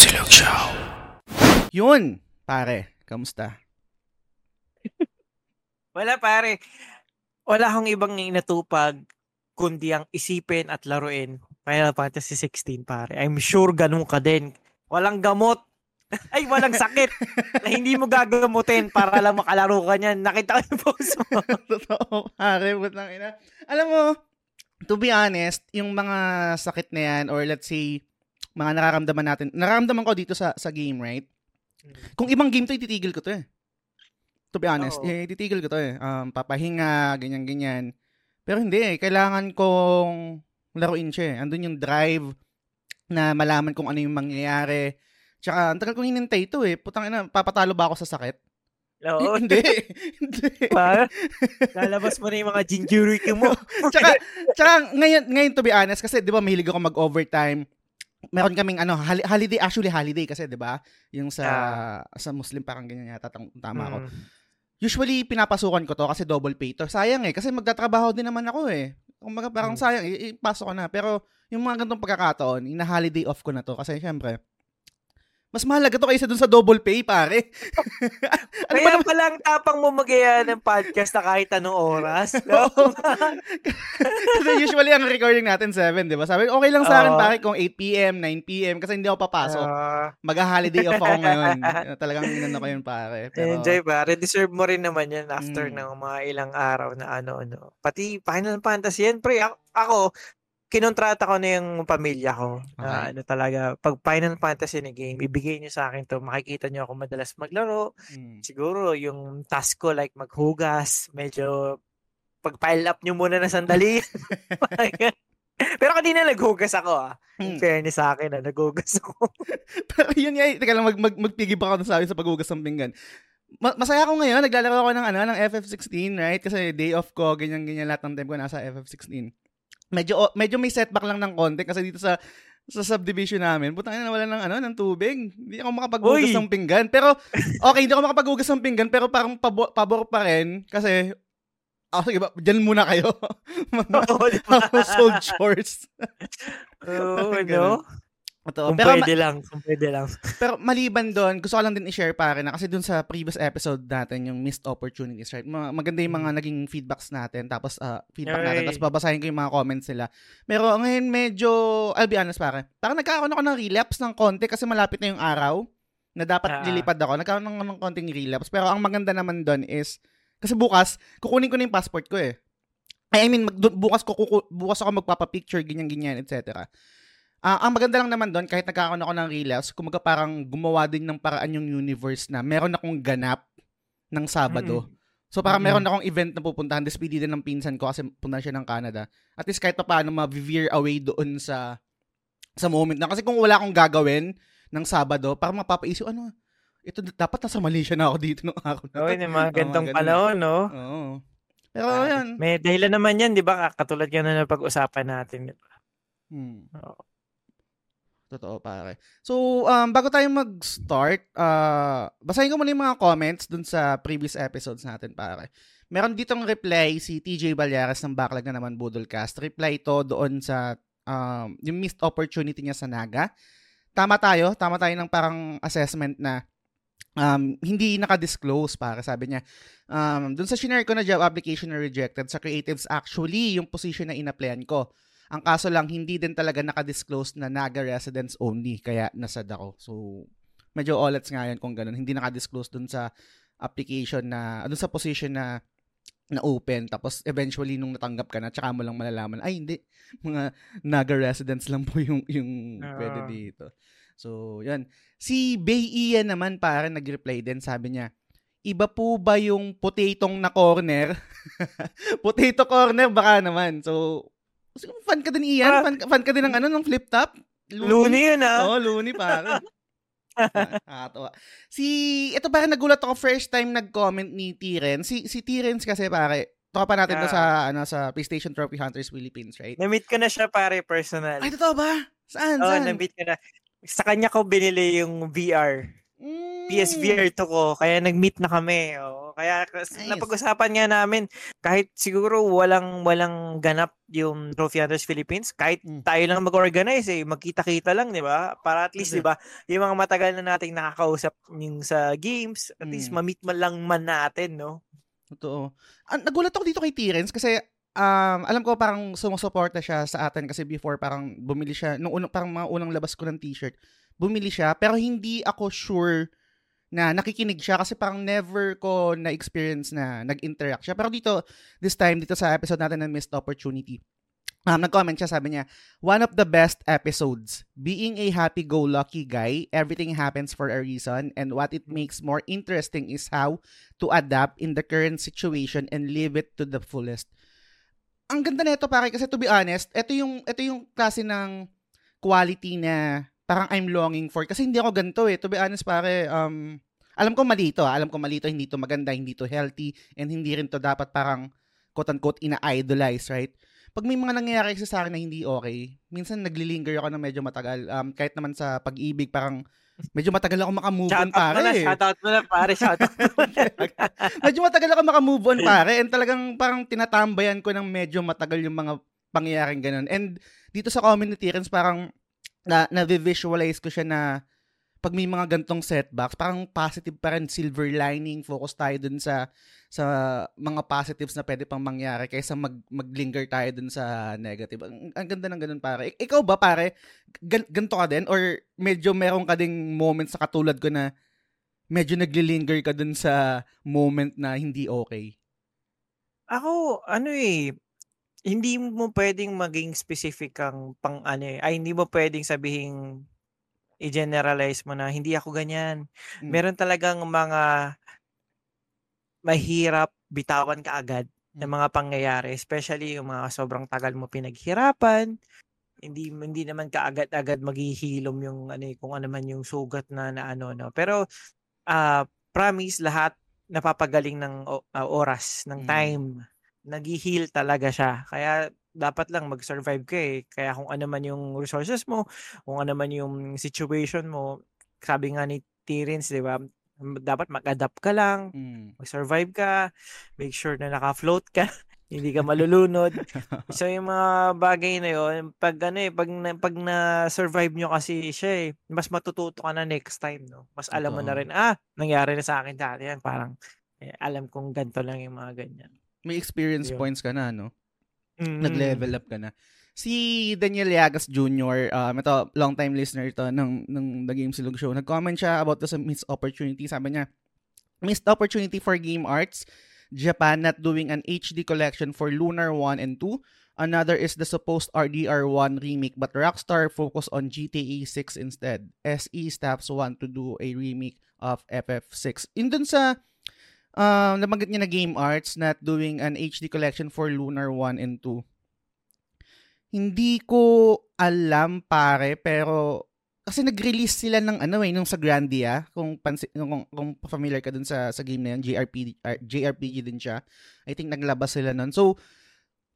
Silog Show. Yun, pare. Kamusta? Wala pare. Wala akong ibang inatupag kundi ang isipin at laruin. Final Fantasy 16 pare. I'm sure ganun ka din. Walang gamot. Ay, walang sakit na hindi mo gagamutin para lang makalaro ka niyan. Nakita ko yung post mo. Totoo, pare. Butang ina. Alam mo, to be honest, yung mga sakit na yan, or let's say, mga nararamdaman natin, nararamdaman ko dito sa sa game, right? Kung ibang game to, ititigil ko to eh. To be honest, Oo. eh, ititigil ko to eh. Um, papahinga, ganyan-ganyan. Pero hindi eh. Kailangan kong laruin siya eh. Andun yung drive na malaman kung ano yung mangyayari. Tsaka, ang tagal kong hinintay ito eh. Putang ina, papatalo ba ako sa sakit? Oo. hindi. hindi. Pa, lalabas mo na yung mga jinjuriki mo. tsaka, tsaka ngayon, ngayon to be honest, kasi di ba mahilig ako mag-overtime. Meron kaming ano, holi- holiday, actually holiday kasi, di ba? Yung sa sa Muslim parang ganyan yata, tam- tama ako. Mm. Usually, pinapasukan ko to kasi double pay to. Sayang eh, kasi magtatrabaho din naman ako eh. Kung baga, parang Mm. sayang, ipasok ko na. Pero, yung mga ganitong pagkakataon, ina-holiday off ko na to. Kasi, syempre, mas mahalaga to kaysa dun sa double pay, pare. ano Kaya naman? pala ang tapang mo mag ng podcast na kahit anong oras. No? Kasi usually, ang recording natin 7, di ba? Sabi, okay lang sa akin, Oo. pare, kung 8 p.m., 9 p.m., kasi hindi ako papasok. Ah, Mag-holiday off ako ngayon. Talagang inano ko yun, pare. Pero, enjoy pare. Deserve mo rin naman yan after Mm. ng mga ilang araw na ano-ano. Pati Final Fantasy yan, pre. Ako kinontrata ko na yung pamilya ko. Na Okay. ano talaga, pag Final Fantasy na game, ibigay niyo sa akin to. Makikita niyo ako madalas maglaro. mm, Siguro yung task ko like maghugas, medyo pag-pile up niyo muna na sandali. Pero kanina naghugas ako ah. In mm. fairness sa akin ah, naghugas ako. Pero yun nga, eh, teka lang, mag, mag, magpigib ako sa sa paghugas ng pinggan. Ma- masaya ako ngayon, naglalaro ako ng, ano, ng FF16, right? Kasi day off ko, ganyan-ganyan lahat ng time ko nasa FF16. Medyo, medyo may setback lang ng konti kasi dito sa sa subdivision namin, putang ina nawala ng ano, ng tubig. Hindi ako makapaghugas ng pinggan. Pero, okay, hindi ako makapaghugas ng pinggan, pero parang pabo- pabor pa rin kasi, oh, sige ba, dyan muna kayo. Mga household chores. Oo, Ganun. no? Ito. Kung Pero, ma- pwede lang, kung pwede lang. Pero maliban doon, gusto ko lang din i-share pare na kasi doon sa previous episode natin, yung missed opportunities, right? Ma- maganda yung mga naging feedbacks natin, tapos ah, feedback natin, Yay. tapos babasahin ko yung mga comments nila. Pero ngayon medyo, I'll be honest pare, parang nagkakaroon ako ng relapse ng konti kasi malapit na yung araw na dapat Ah. lilipad ako. Nagkaroon ng, ng konting relapse. Pero ang maganda naman doon is, kasi bukas, kukunin ko na yung passport ko eh. I mean, mag, bukas, ko, kuku- bukas ako magpapapicture, ganyan-ganyan, etc. Ah, ang maganda lang naman doon, kahit nagkakaroon ako ng relapse, kumaga parang gumawa din ng paraan yung universe na meron akong ganap ng Sabado. Mm. So parang Mm-mm. meron akong event na pupuntahan, despedi din ng pinsan ko kasi punta siya ng Canada. At least kahit pa paano ma-veer away doon sa sa moment na. Kasi kung wala akong gagawin ng Sabado, parang mapapaisip, ano, ito dapat nasa Malaysia na ako dito nung araw na. Oo, yung mga gantong ganun. panahon, no? Oo. Pero Ah, yan. May dahilan naman yan, di ba? Katulad yan na pag-usapan natin. Hmm. Oo. Totoo, pare. So, um, bago tayo mag-start, uh, basahin ko muna yung mga comments dun sa previous episodes natin, pare. Meron ditong reply si TJ Balyares ng Backlog na naman Budolcast. Reply to doon sa um, yung missed opportunity niya sa Naga. Tama tayo, tama tayo ng parang assessment na um, hindi naka-disclose, para sabi niya. Um, dun sa shinare ko na job application na rejected, sa creatives actually, yung position na in-applyan ko. Ang kaso lang, hindi din talaga naka-disclose na Naga residents only, kaya nasad ako. So, medyo olets nga yun kung ganun. Hindi naka-disclose dun sa application na, dun sa position na na open tapos eventually nung natanggap ka na tsaka mo lang malalaman ay hindi mga Naga residents lang po yung yung Ah. pwede dito. So, yan. Si Bay Ian naman para nag-reply din, sabi niya, iba po ba yung potatong na corner? Potato corner baka naman. So, fan ka din Ian? Ah. Fan, fan ka din ng ano, ng flip top? Looney yun, ah. Oo, Looney pare. Nakakatawa. Si, ito parang nagulat ako first time nag-comment ni Tiren. Si, si Tiren kasi pare, tropa natin to Ah. sa, ano, sa PlayStation Trophy Hunters Philippines, right? Na-meet ko na siya, pare, personal. Ay, totoo ba? Saan? Oo, saan? na-meet ko na. Sa kanya ko binili yung VR. Mm. PSVR to ko, kaya nag-meet na kami. Oo. Kaya Nice. napag-usapan nga namin kahit siguro walang walang ganap yung Trophy Hunters Philippines, kahit Mm. tayo lang mag-organize eh, magkita-kita lang, 'di ba? Para at least, 'di ba, yung mga matagal na nating nakakausap yung sa games, at least Mm. ma-meet man lang man natin, no? Totoo. Ah, nagulat ako dito kay Terence kasi um, alam ko parang sumusuporta siya sa atin kasi before parang bumili siya, nung unang, parang mga unang labas ko ng t-shirt, bumili siya pero hindi ako sure na nakikinig siya kasi parang never ko na-experience na nag-interact siya. Pero dito, this time, dito sa episode natin ng Missed Opportunity, um, nag-comment siya, sabi niya, one of the best episodes. Being a happy-go-lucky guy, everything happens for a reason, and what it makes more interesting is how to adapt in the current situation and live it to the fullest. Ang ganda nito pare kasi to be honest, ito yung ito yung klase ng quality na parang I'm longing for kasi hindi ako ganito eh. To be honest pare, um alam ko mali ito, ah. alam ko mali ito, hindi to maganda, hindi to healthy and hindi rin to dapat parang quote unquote ina-idolize, right? Pag may mga nangyayari sa akin na hindi okay, minsan naglilinger ako ng medyo matagal. Um, kahit naman sa pag-ibig, parang medyo matagal ako makamove on Shoutout pare. mo na, eh. shoutout mo na, pare, shoutout mo na. medyo matagal ako makamove on pare and talagang parang tinatambayan ko ng medyo matagal yung mga pangyayaring ganun. And dito sa community parang na, na-visualize ko siya na pag may mga gantong setbacks, parang positive pa rin, silver lining, focus tayo dun sa sa mga positives na pwede pang mangyari kaysa mag, maglinger tayo dun sa negative. Ang, ang ganda ng ganun pare. Ik- ikaw ba pare, gan, ganito ka din? Or medyo meron ka ding moments sa katulad ko na medyo naglilinger ka dun sa moment na hindi okay? Ako, ano eh, hindi mo pwedeng maging specific ang pang ano eh. Ay, hindi mo pwedeng sabihin i-generalize mo na hindi ako ganyan. Mm. Meron talagang mga mahirap bitawan ka agad ng Mm. mga pangyayari, especially yung mga sobrang tagal mo pinaghirapan. Hindi hindi naman kaagad-agad maghihilom yung ano eh, kung ano man yung sugat na, na ano no. Pero ah promise lahat napapagaling ng ah, oras, ng Mm. Nag-heal talaga siya. Kaya dapat lang mag-survive ka eh. Kaya kung ano man yung resources mo, kung ano man yung situation mo, sabi nga ni Terence, di ba? Dapat mag-adapt ka lang, Mm. mag-survive ka, make sure na naka-float ka, hindi ka malulunod. so yung mga bagay na yun, pag ano eh, pag na, pag na-survive nyo kasi siya eh, mas matututo ka na next time, no? Mas alam mo na rin, ah, nangyari na sa akin dati yan, parang eh, alam kong ganito lang yung mga ganyan. May experience Yun. points ka na, no? Mm. Nag-level up ka na. Si Daniel Yagas Jr., um, ito, long time listener ito ng, ng The Game Silog Show. Nag-comment siya about this missed opportunity. Sabi niya, missed opportunity for game arts. Japan not doing an HD collection for Lunar 1 and 2. Another is the supposed RDR1 remake but Rockstar focus on GTA 6 instead. SE staffs want to do a remake of FF6. Yun dun sa um, nabanggit niya na Game Arts not doing an HD collection for Lunar 1 and 2. Hindi ko alam pare pero kasi nag-release sila ng ano eh nung sa Grandia kung pansi, kung, kung familiar ka dun sa sa game na yun JRPG uh, JRPG din siya. I think naglabas sila nun. So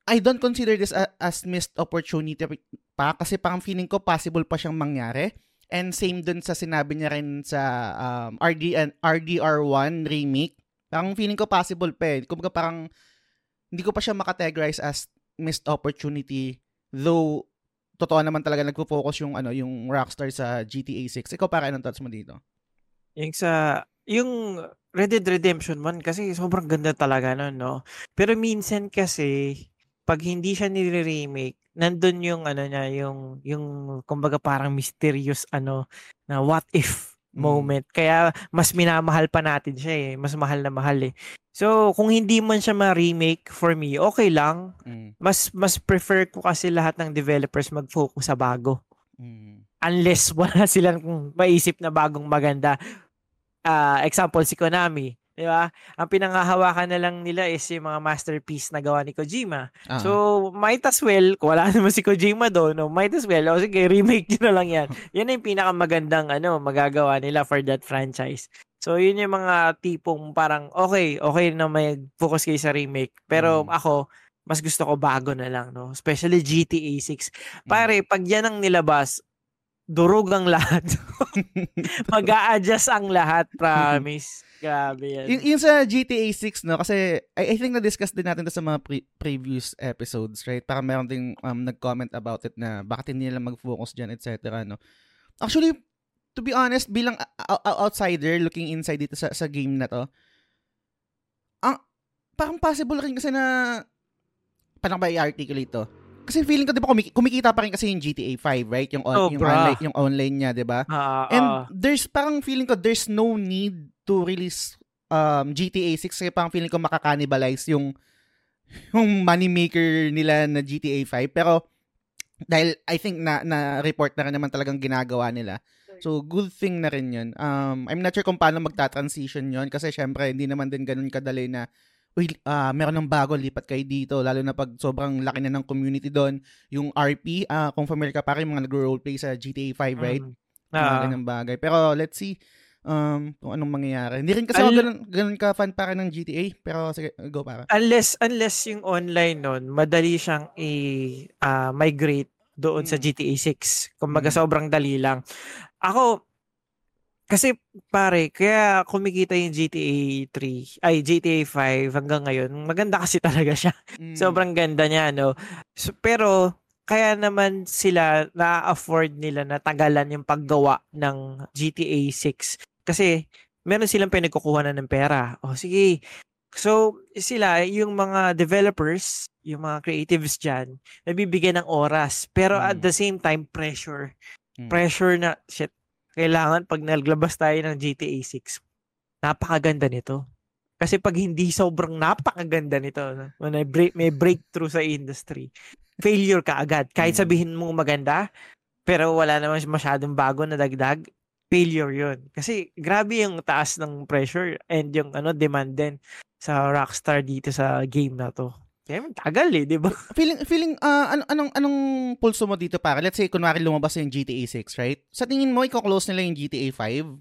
I don't consider this a- as missed opportunity pa kasi parang feeling ko possible pa siyang mangyari. And same dun sa sinabi niya rin sa um, RD and RDR1 remake parang feeling ko possible pa eh kumbaga parang hindi ko pa siya makategorize as missed opportunity though totoo naman talaga nagpo-focus yung ano yung Rockstar sa GTA 6. Ikaw para anong thoughts mo dito? Yung sa, yung Red Dead Redemption 1 kasi sobrang ganda talaga nun, no? Pero minsan kasi, pag hindi siya nire-remake, nandun yung ano niya, yung, yung kumbaga parang mysterious ano, na what if Mm. moment. Kaya mas minamahal pa natin siya eh. Mas mahal na mahal eh. So, kung hindi man siya ma-remake for me, okay lang. Mm. Mas mas prefer ko kasi lahat ng developers mag-focus sa bago Mm. unless wala silang maisip na bagong maganda. Ah, example si Konami, 'di ba? Ang pinangahawakan na lang nila is yung mga masterpiece na gawa ni Kojima. Ah. So, might as well, kung wala naman si Kojima doon, no, might as well, o sige, remake nyo na lang yan. Yan yung pinakamagandang ano, magagawa nila for that franchise. So, yun yung mga tipong parang, okay, okay na may focus kayo sa remake. Pero Mm. ako, mas gusto ko bago na lang, no? Especially GTA 6. Mm. Pare, pag yan ang nilabas, durog ang lahat. mag adjust ang lahat, promise. Grabe yan. Yung, yung sa GTA 6, no, kasi I, I think na-discuss din natin to sa mga pre- previous episodes, right? Parang meron ding um, nag-comment about it na bakit hindi nila mag-focus dyan, etc. No? Actually, to be honest, bilang outsider looking inside dito sa, sa game na to, ang, parang possible rin kasi na, paano ba i-articulate to? Kasi feeling ko, di ba, kumik- kumikita pa rin kasi yung GTA 5, right? Yung, on- Oh, yung, online, yung online niya, di ba? Ah, And ah. there's parang feeling ko there's no need to release um GTA 6 kasi parang feeling ko makakannibalize yung yung money maker nila na GTA 5 pero dahil I think na na report na rin naman talagang ginagawa nila. So good thing na rin 'yun. Um I'm not sure kung paano magta-transition 'yon kasi syempre hindi naman din ganun kadali na uy, ah, meron ng bago, lipat kayo dito. Lalo na pag sobrang laki na ng community doon. Yung RP, ah, kung familiar ka pa rin, mga nag-roleplay sa GTA 5, right? Mm. mga Ah. ganang bagay. Pero let's see um, kung anong mangyayari. Hindi rin kasi ako Al- ganun, ganun ka fan para ng GTA. Pero sige, go para. unless unless yung online nun, madali siyang i ah, migrate doon sa Mm. GTA 6. Kumbaga Mm. sobrang dali lang. Ako kasi pare, kaya kumikita yung GTA 3, ay GTA 5 hanggang ngayon. Maganda kasi talaga siya. Mm. Sobrang ganda niya, no? So, pero, kaya naman sila na-afford nila na tagalan yung paggawa ng GTA 6. Kasi, meron silang pinagkukuha na ng pera. O, sige. So, sila, yung mga developers, yung mga creatives dyan, nabibigyan ng oras. Pero at Mm. the same time, pressure. Mm. Pressure na, shit, kailangan pag naglabas tayo ng GTA 6, napakaganda nito. Kasi pag hindi sobrang napakaganda nito, when I break, may breakthrough sa industry, failure ka agad. Kahit Mm. sabihin mong maganda, pero wala naman masyadong bago na dagdag, failure yun. Kasi grabe yung taas ng pressure and yung ano demand din sa Rockstar dito sa game na to. Kaya tagal eh, di ba? Feeling, feeling, ah, ano, anong, anong pulso mo dito para? Let's say, kunwari lumabas yung GTA 6, right? Sa tingin mo, i-close nila yung GTA 5?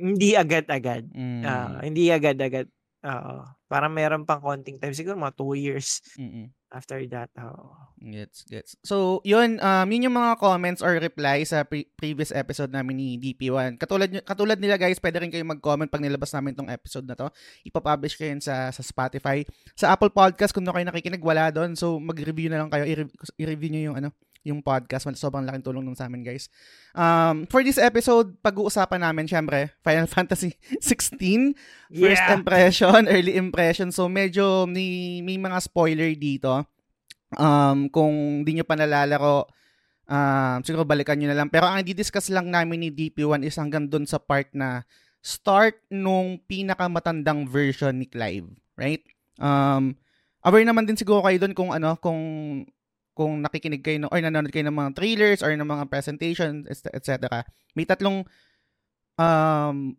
Hindi agad-agad. Mm. Ah, hindi agad-agad. Oo. Parang meron pang konting time. Siguro mga two years Mm-mm. After that. Oo. Gets, gets. So, yun, um, yun yung mga comments or reply sa pre- previous episode namin ni DP1. Katulad, katulad nila guys, pwede rin kayo mag-comment pag nilabas namin tong episode na to. Ipapublish ko yun sa, sa Spotify. Sa Apple Podcast, kung na kayo nakikinig, wala doon. So, mag-review na lang kayo. I-re- i-review nyo yung ano, yung podcast. Sobrang laking tulong nun sa amin, guys. Um, for this episode, pag-uusapan namin, syempre, Final Fantasy 16. First Yeah! impression, early impression. So, medyo may, may mga spoiler dito. Um, kung di nyo pa nalalaro, um, siguro balikan nyo na lang. Pero ang i-discuss lang namin ni DP1 is hanggang dun sa part na start nung pinakamatandang version ni Clive. Right? Um, aware naman din siguro kayo dun kung ano, kung kung nakikinig kayo or nanonood kayo ng mga trailers or ng mga presentations, etc. May tatlong um,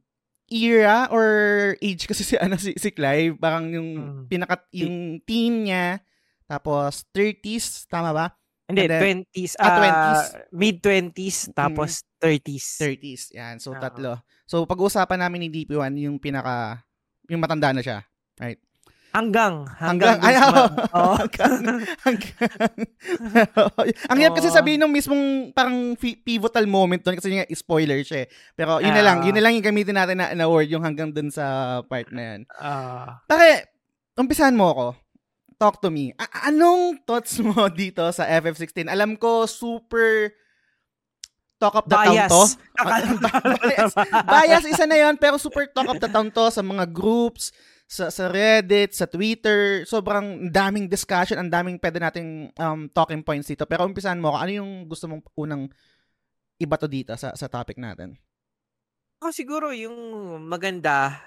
era or age kasi si ano si, si Clive, parang yung Mm. pinaka yung teen niya tapos 30s, tama ba? Hindi, then- 20s. Ah, ah, 20s. Mid-20s, tapos 30s. 30s. Yan, so Oo. tatlo. So pag-uusapan namin ni DP1 yung pinaka yung matanda na siya. Hanggang. Hanggang, Hanggang. ay, oh, hanggang, hanggang, ang hirap kasi sabihin ng mismong parang pivotal moment doon kasi nga spoiler siya eh. Pero yun na lang, yun na lang yung gamitin natin na, na word, yung hanggang dun sa part na yan. Ah. Pare, umpisahan mo ako. Talk to me. A- anong thoughts mo dito sa FF16? Alam ko, super talk of the town bias. to. Akala- bias. Bias, isa na yon pero super talk of the town to sa mga groups, sa, sa Reddit, sa Twitter. Sobrang daming discussion, ang daming pwede nating um, talking points dito. Pero umpisahan mo ako, ano yung gusto mong unang iba to dito sa, sa topic natin? Ako siguro yung maganda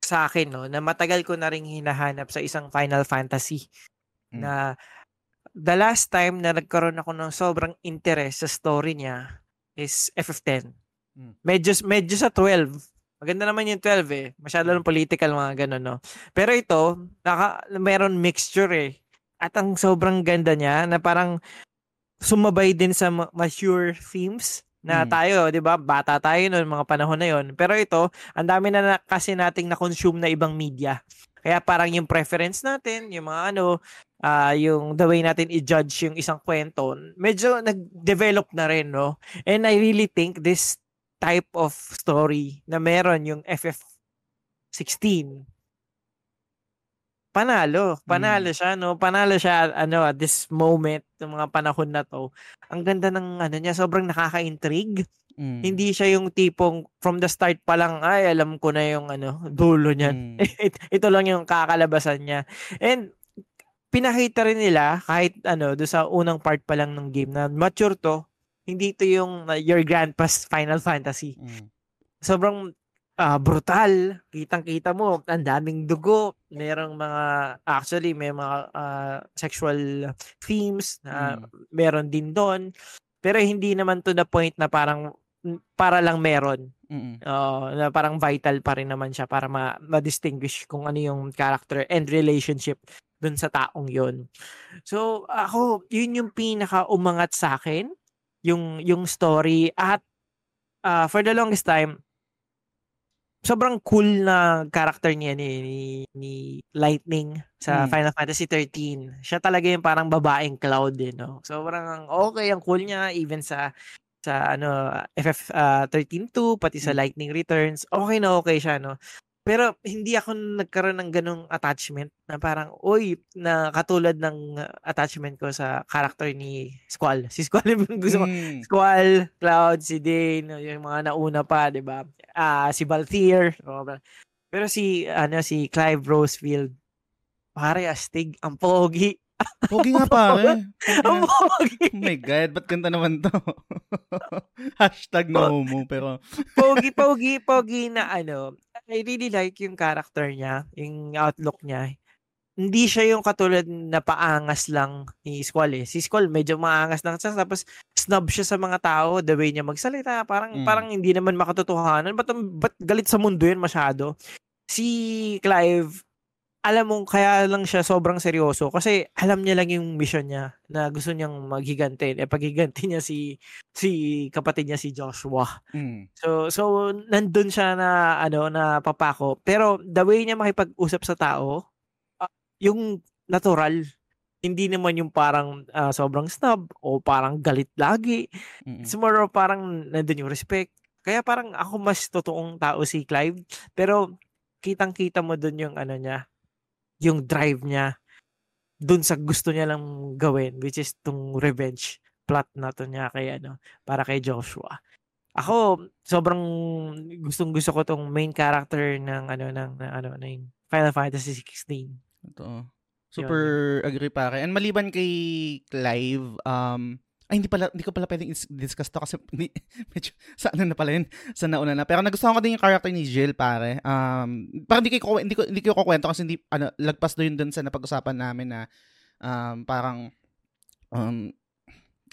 sa akin, no, na matagal ko na rin hinahanap sa isang Final Fantasy Mm. na the last time na nagkaroon ako ng sobrang interest sa story niya is FF10. Mm. Medyo, medyo sa 12. Maganda naman yung 12 eh. Masyado lang political mga ganun, no? Pero ito, naka, meron mixture eh. At ang sobrang ganda niya na parang sumabay din sa ma- mature themes na Mm. tayo, 'di ba? Bata tayo noon mga panahon na 'yon. Pero ito, ang dami na, na kasi nating na-consume na ibang media. Kaya parang yung preference natin, yung mga ano, ah yung the way natin i-judge yung isang kwento, medyo nag-develop na rin, no? And I really think this type of story na meron yung FF16, panalo. Panalo Mm. siya, no? Panalo siya, ano, at this moment, ng mga panahon na to. Ang ganda ng, ano niya, sobrang nakaka-intrigue. Mm. Hindi siya yung tipong from the start pa lang, ay, alam ko na yung, ano, dulo niyan. Mm. It- ito lang yung kakalabasan niya. And, pinakita rin nila, kahit, ano, do sa unang part pa lang ng game na mature to, hindi to yung uh, your grandpa's Final Fantasy Mm. sobrang ah, brutal. Kitang-kita mo, ang daming dugo. Merong mga, actually, may mga ah, sexual themes na Mm. meron din doon. Pero hindi naman to the point na parang para lang meron. Mm. Oo, na parang vital pa rin naman siya para ma- ma-distinguish kung ano yung character and relationship dun sa taong yon. So, ako, yun yung pinaka umangat sa akin, yung yung story at ah, for the longest time sobrang cool na character niya ni, ni, ni Lightning sa Mm. Final Fantasy 13. Siya talaga yung parang babaeng Cloud eh, no? Sobrang okay ang cool niya even sa sa ano FF uh, 13-2 pati sa Mm. Lightning Returns. Okay na okay siya, no? Pero hindi ako nagkaroon ng ganong attachment na parang, oy, na katulad ng uh, attachment ko sa character ni Squall. Si Squall yung gusto ko. Mm. Squall, Cloud, si Dane, yung mga nauna pa, 'di ba? Ah, si Balthier. ba- Pero si ano si Clive Rosefield, pare astig, ang pogi. Pogi nga pare. Ang Pogi. Oh my God, ba't ganda naman to? Hashtag no homo, pero pogi, pogi, pogi na ano. I really like yung character niya, yung outlook niya. Hindi siya yung katulad na paangas lang ni Squall eh. Si Squall medyo maangas lang siya tapos snob siya sa mga tao, the way niya magsalita, parang Mm. parang hindi naman makatotohanan. Ba't, ba't galit sa mundo yun masyado? Si Clive, alam mo, kaya lang siya sobrang seryoso kasi alam niya lang yung mission niya na gusto niyang maghiganti. Eh, paghiganti niya si si kapatid niya si Joshua. mm. So so nandun siya na ano na papako. Pero the way niya makipag-usap sa tao, ah, yung natural. Hindi naman yung parang ah, sobrang snob o parang galit lagi. Mm. It's more parang nandun yung respect. Kaya parang ako mas totoong tao si Clive. Pero kitang-kita mo dun yung ano niya, yung drive niya dun sa gusto niya lang gawin which is tong revenge plot na to niya kay ano para kay Joshua. Ako sobrang gustong gusto ko tong main character ng ano ng, ng ano ng Final Fantasy 16. Ito. Super agree pare. And maliban kay Clive, um, ay hindi pala, hindi ko pala pwedeng is- discuss to kasi hindi, medyo, sa ano na pala yun, sa nauna na. Pero nagustuhan ko din yung character ni Jill, pare. Um, parang hindi ko, hindi ko, hindi ko kukwento kasi hindi, ano, lagpas doon dun sa napag-usapan namin na, um, parang, um,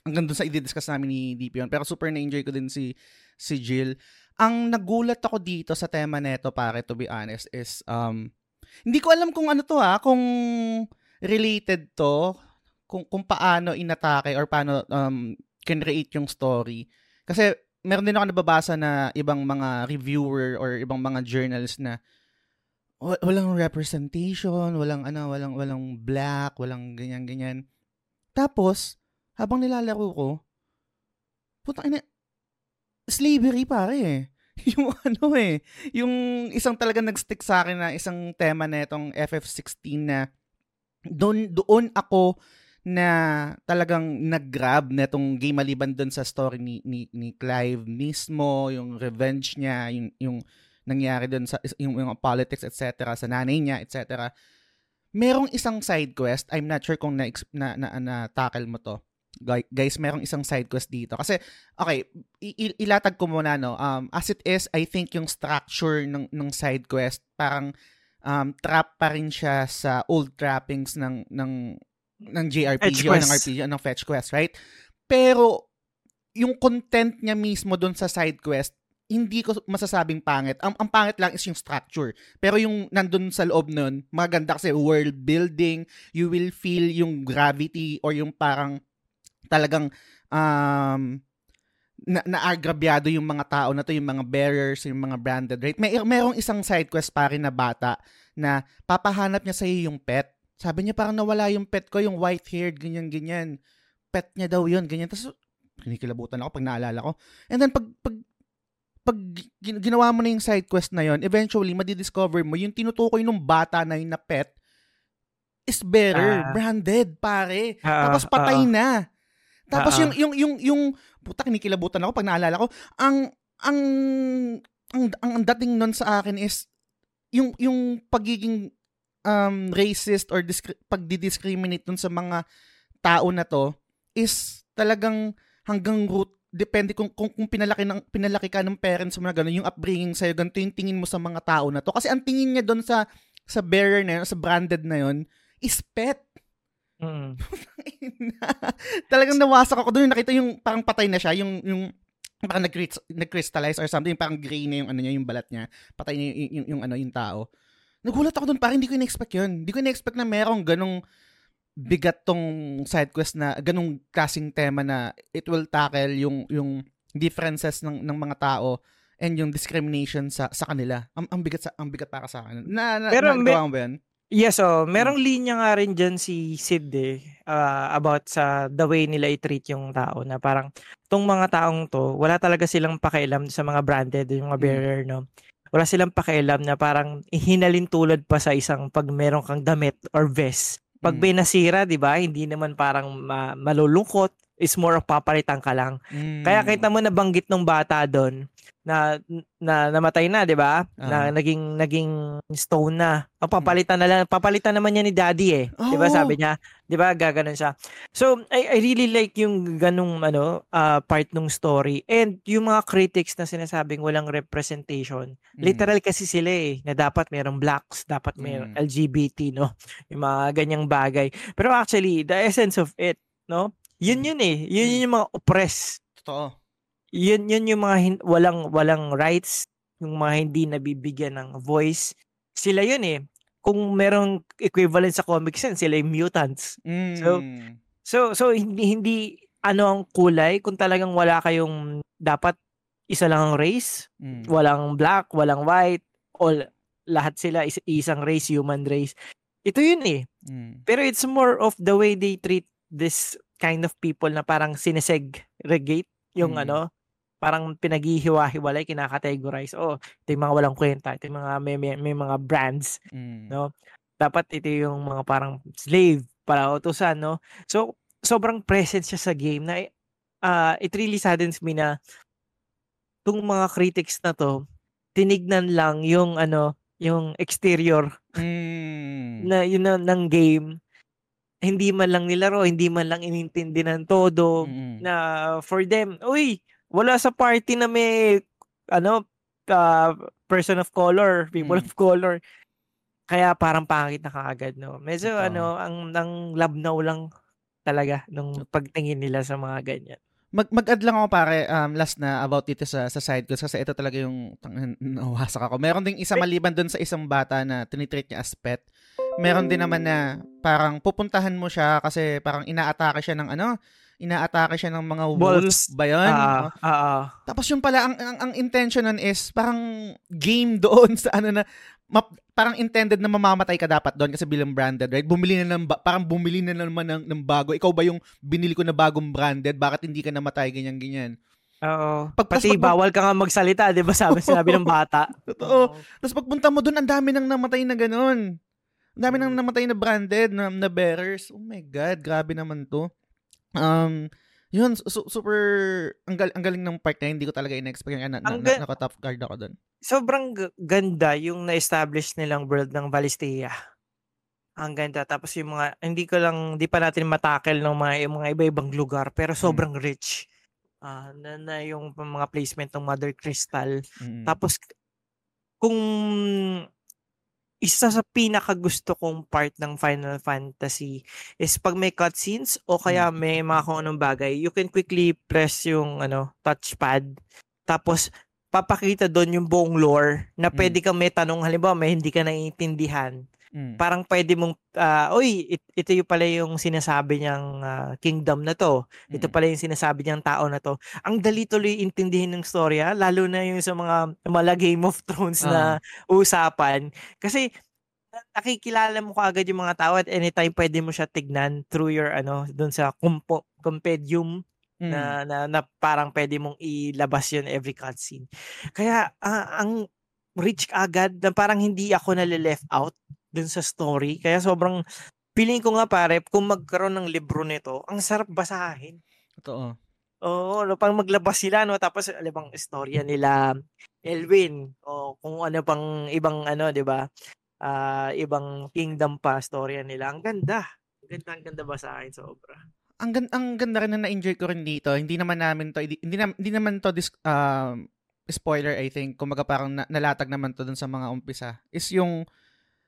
hanggang dun sa i-discuss namin ni DP yun. Pero super na-enjoy ko din si, si Jill. Ang nagulat ako dito sa tema neto, pare, to be honest, is, um, hindi ko alam kung ano to ha, kung related to, kung, kung paano inatake or paano um, create yung story. Kasi meron din ako nababasa na ibang mga reviewer or ibang mga journals na wa- walang representation, walang ano, walang walang black, walang ganyan ganyan. Tapos habang nilalaro ko, puta ina slavery pare eh. yung ano eh, yung isang talaga nag-stick sa akin na isang tema na itong FF16 na doon doon ako na talagang nag-grab na itong game maliban doon sa story ni, ni, ni Clive mismo, yung revenge niya, yung, yung nangyari doon sa yung, yung politics, etc. sa nanay niya, etc. Merong isang side quest, I'm not sure kung na, na, na, na tackle mo to. Guy- Guys, merong isang side quest dito. Kasi, okay, ilatag ko muna, no. Um, as it is, I think yung structure ng, ng side quest, parang um, trap pa rin siya sa old trappings ng, ng, ng JRPG o ng. RPG, o ng fetch quest, right? Pero, yung content niya mismo doon sa side quest, hindi ko masasabing pangit. Ang, ang pangit lang is yung structure. Pero yung nandun sa loob nun, maganda kasi world building, you will feel yung gravity or yung parang talagang um, na naagrabyado yung mga tao na to, yung mga bearers, yung mga branded, right? May merong isang side quest pa rin na bata na papahanap niya sa yung pet. Sabi niya parang nawala yung pet ko, yung white-haired, ganyan-ganyan. Pet niya daw yun, ganyan. Tapos, kinikilabutan ako pag naalala ko. And then, pag, pag pag ginawa mo na yung side quest na yon, eventually madidiscover mo yung tinutukoy ng bata na yun na pet is better, uh, branded, pare. Uh, Tapos patay uh, na. Tapos uh, yung yung yung yung puta kinikilabutan ako pag naalala ko, ang ang ang ang, ang dating nun sa akin is yung yung pagiging um racist or discri- pagdi-discriminate dun sa mga tao na to is talagang hanggang root depende kung, kung, kung pinalaki, ng, pinalaki ka ng parents mo na gano'n, yung upbringing sa'yo, ganito yung tingin mo sa mga tao na to. Kasi ang tingin niya doon sa, sa bearer na yun, sa branded na yun, is pet. Mm. Talagang nawasak ako doon, nakita yung parang patay na siya, yung, yung parang nag-crystallize or something, parang gray na yung ano niya, yung balat niya. Patay niya yung, yung, yung, yung ano, yung tao. Nagulat ako doon, parang hindi ko in-expect yun. Hindi ko in-expect na merong ganong bigat tong side quest na ganung klaseng tema na it will tackle yung yung differences ng ng mga tao and yung discrimination sa sa kanila. Ang, ang bigat sa ang bigat para sa akin. Na, na Pero na, ba yan? Yes, oh, merong hmm. linya nga rin diyan si Sid eh, uh, about sa the way nila i-treat yung tao na parang tong mga taong to, wala talaga silang pakialam sa mga branded, yung mga hmm. bearer, no? Wala silang pakialam na parang hinalin tulad pa sa isang pag meron kang damit or vest pag mm. nasira, 'di ba? Hindi naman parang ma- malulungkot, is more of papalitan ka lang. Mm. Kaya kita mo nabanggit ng bata doon na na namatay na, 'di ba? Uh-huh. Na ah. naging naging stone na. Ang papalitan na lang, papalitan naman niya ni Daddy eh. Oh. 'Di ba sabi niya? 'Di ba gaganon siya. So I, I really like yung ganung ano uh, part ng story and yung mga critics na sinasabing walang representation. Mm. Literal kasi sila eh na dapat mayroong blacks, dapat mayroong mm. LGBT, no? Yung mga ganyang bagay. Pero actually, the essence of it, no? Yun mm. yun eh. Yun yun mm. yung mga oppress. Totoo yun yun yung mga hin- walang walang rights, yung mga hindi nabibigyan ng voice. Sila yun eh. Kung merong equivalent sa Comic Sans, sila yung mutants. Mm. So so so hindi hindi ano ang kulay kung talagang wala kayong dapat isa lang ang race, mm. walang black, walang white, all lahat sila is, isang race, human race. Ito yun eh. Mm. Pero it's more of the way they treat this kind of people na parang sinesegregate yung mm. ano parang pinaghihiwa-hiwalay, kinakategorize. Oh, ito yung mga walang kwenta, ito yung mga may, may, may mga brands, mm. no? Dapat ito yung mga parang slave para utusan, no? So, sobrang present siya sa game na uh, it really saddens me na tong mga critics na to, tinignan lang yung ano, yung exterior mm. na yun na, ng game hindi man lang nilaro, hindi man lang inintindi ng todo mm. na for them, uy, wala sa party na may ano uh, person of color, people mm. of color. Kaya parang pangit na kaagad, no. Medyo Ito. ano, ang ang labnaw lang talaga nung pagtingin nila sa mga ganyan. Mag mag-add lang ako pare um, last na about dito sa sa side ko kasi ito talaga yung nawasak ako. Meron ding isa maliban doon sa isang bata na tinitreat niya as pet. Meron din naman na parang pupuntahan mo siya kasi parang inaatake siya ng ano, inaatake siya ng mga wolves, ba yun? Uh, uh, uh, Tapos yung pala, ang, ang, ang intention nun is parang game doon sa ano na, map, parang intended na mamamatay ka dapat doon kasi bilang branded, right? Bumili na ng, parang bumili na naman ng, ng bago. Ikaw ba yung binili ko na bagong branded? Bakit hindi ka namatay? Ganyan-ganyan. Oo. Pag, Pati pag, bawal ka nga magsalita, di ba? Sabi, sinabi ng bata. Totoo. Oh. Tapos pagpunta mo doon, ang dami nang namatay na ganun. Ang dami nang namatay na branded, na, na bearers. Oh my God, grabe naman to. Um, yun, su- super, ang, gal- ang galing ng part na hindi ko talaga in-expect na, na, na, ga- naka-top card ako doon. Sobrang g- ganda yung na-establish nilang world ng Valistea. Ang ganda. Tapos yung mga, hindi ko lang, hindi pa natin matakel ng mga, yung mga iba-ibang lugar, pero hmm. sobrang mm. rich. Uh, na, na yung mga placement ng Mother Crystal. Mm. Tapos, kung isa sa pinakagusto kong part ng Final Fantasy is pag may cutscenes o kaya mm. may mga kung anong bagay, you can quickly press yung ano, touchpad. Tapos papakita doon yung buong lore na mm. pwede kang may tanong halimbawa may hindi ka naiintindihan. Mm. Parang pwede mong, uh, oy, it, ito yung pala yung sinasabi niyang uh, kingdom na to. Ito mm. pala yung sinasabi niyang tao na to. Ang dali tuloy intindihin ng storya, lalo na yung sa mga mala Game of Thrones uh. na ah. usapan. Kasi nakikilala mo kaagad yung mga tao at anytime pwede mo siya tignan through your ano doon sa compo- compendium Mm. na, na na parang pwede mong ilabas yun every cutscene. Kaya ah, ang rich agad na parang hindi ako nale-left out dun sa story. Kaya sobrang feeling ko nga pare kung magkaroon ng libro nito, ang sarap basahin. Totoo. Oo, no, pang maglabas sila no tapos alam bang istorya nila Elwin o kung ano pang ibang ano, 'di ba? Ah, ibang kingdom pa storya nila. Ang ganda. Ang ganda, ang ganda basahin sobra. Ang, gan- ang ganda rin na na-enjoy ko rin dito. Hindi naman namin to, hindi, hindi, hindi naman to dis- um, spoiler, I think. Kumbaga parang na- nalatag naman to dun sa mga umpisa. Is yung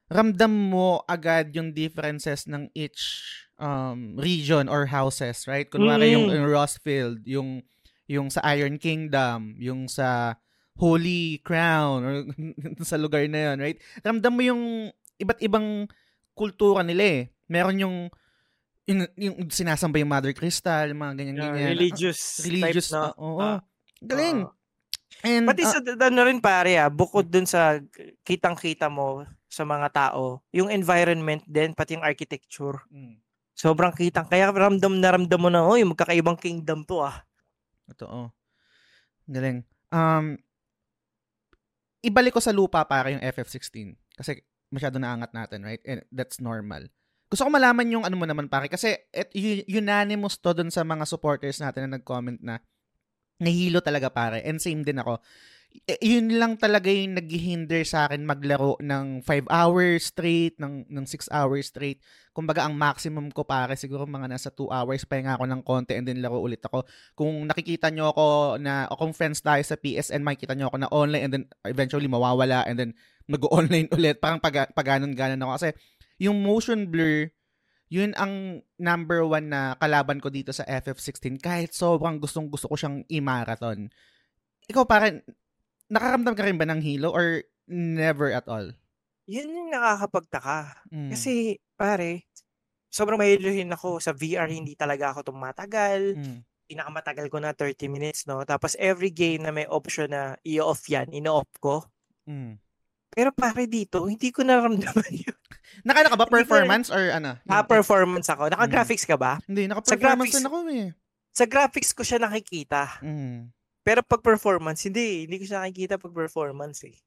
ramdam mo agad yung differences ng each um, region or houses, right? Kunwari yung, Mm. yung Rostfield, yung, yung sa Iron Kingdom, yung sa Holy Crown, or sa lugar na yun, right? Ramdam mo yung iba't ibang kultura nila eh. Meron yung yung, yung sinasamba yung Mother Crystal, mga ganyan-ganyan. Yeah, religious, religious, type, no? ah, oo. Ah, Galing. oo. And, Pati ah, sa ano rin pare ah, bukod dun sa kitang-kita mo sa mga tao, yung environment din, pati yung architecture. mm, Sobrang kitang. Kaya ramdam na ramdam mo na, oy, magkakaibang kingdom to ah. totoo. Galing. Um, ibalik ko sa lupa para yung FF16. Kasi masyado naangat natin, right? And that's normal. Gusto ko malaman yung ano mo naman pare kasi et, unanimous to dun sa mga supporters natin na nag-comment na nahilo talaga pare. And same din ako. Eh, yun lang talaga yung naghihinder sa akin maglaro ng 5 hours straight, ng, ng 6 hours straight. Kumbaga, ang maximum ko pare, siguro mga nasa 2 hours, pahinga ako ng konti and then laro ulit ako. Kung nakikita nyo ako na, o kung friends tayo sa PSN, makikita nyo ako na online and then eventually mawawala and then mag-online ulit. Parang pag, paganon-ganon ako. Kasi yung motion blur, yun ang number one na kalaban ko dito sa FF16 kahit sobrang gustong gusto ko siyang i-marathon. Ikaw parang, nakaramdam ka rin ba ng hilo or never at all? Yun yung nakakapagtaka. Mm. Kasi, pare, sobrang mahiluhin ako sa VR, hindi talaga ako tumatagal. Mm. Pinakamatagal ko na 30 minutes, no? Tapos every game na may option na i-off yan, ino-off ko. Mm. Pero pare dito, hindi ko naramdaman yun. Nakala ka ba performance or ano? Ha-performance ako. Naka-graphics ka ba? Hindi, Sa naka-performance graphics- din ako eh. Sa graphics ko siya nakikita. Mm. Pero pag performance, hindi. Hindi ko siya nakikita pag performance eh.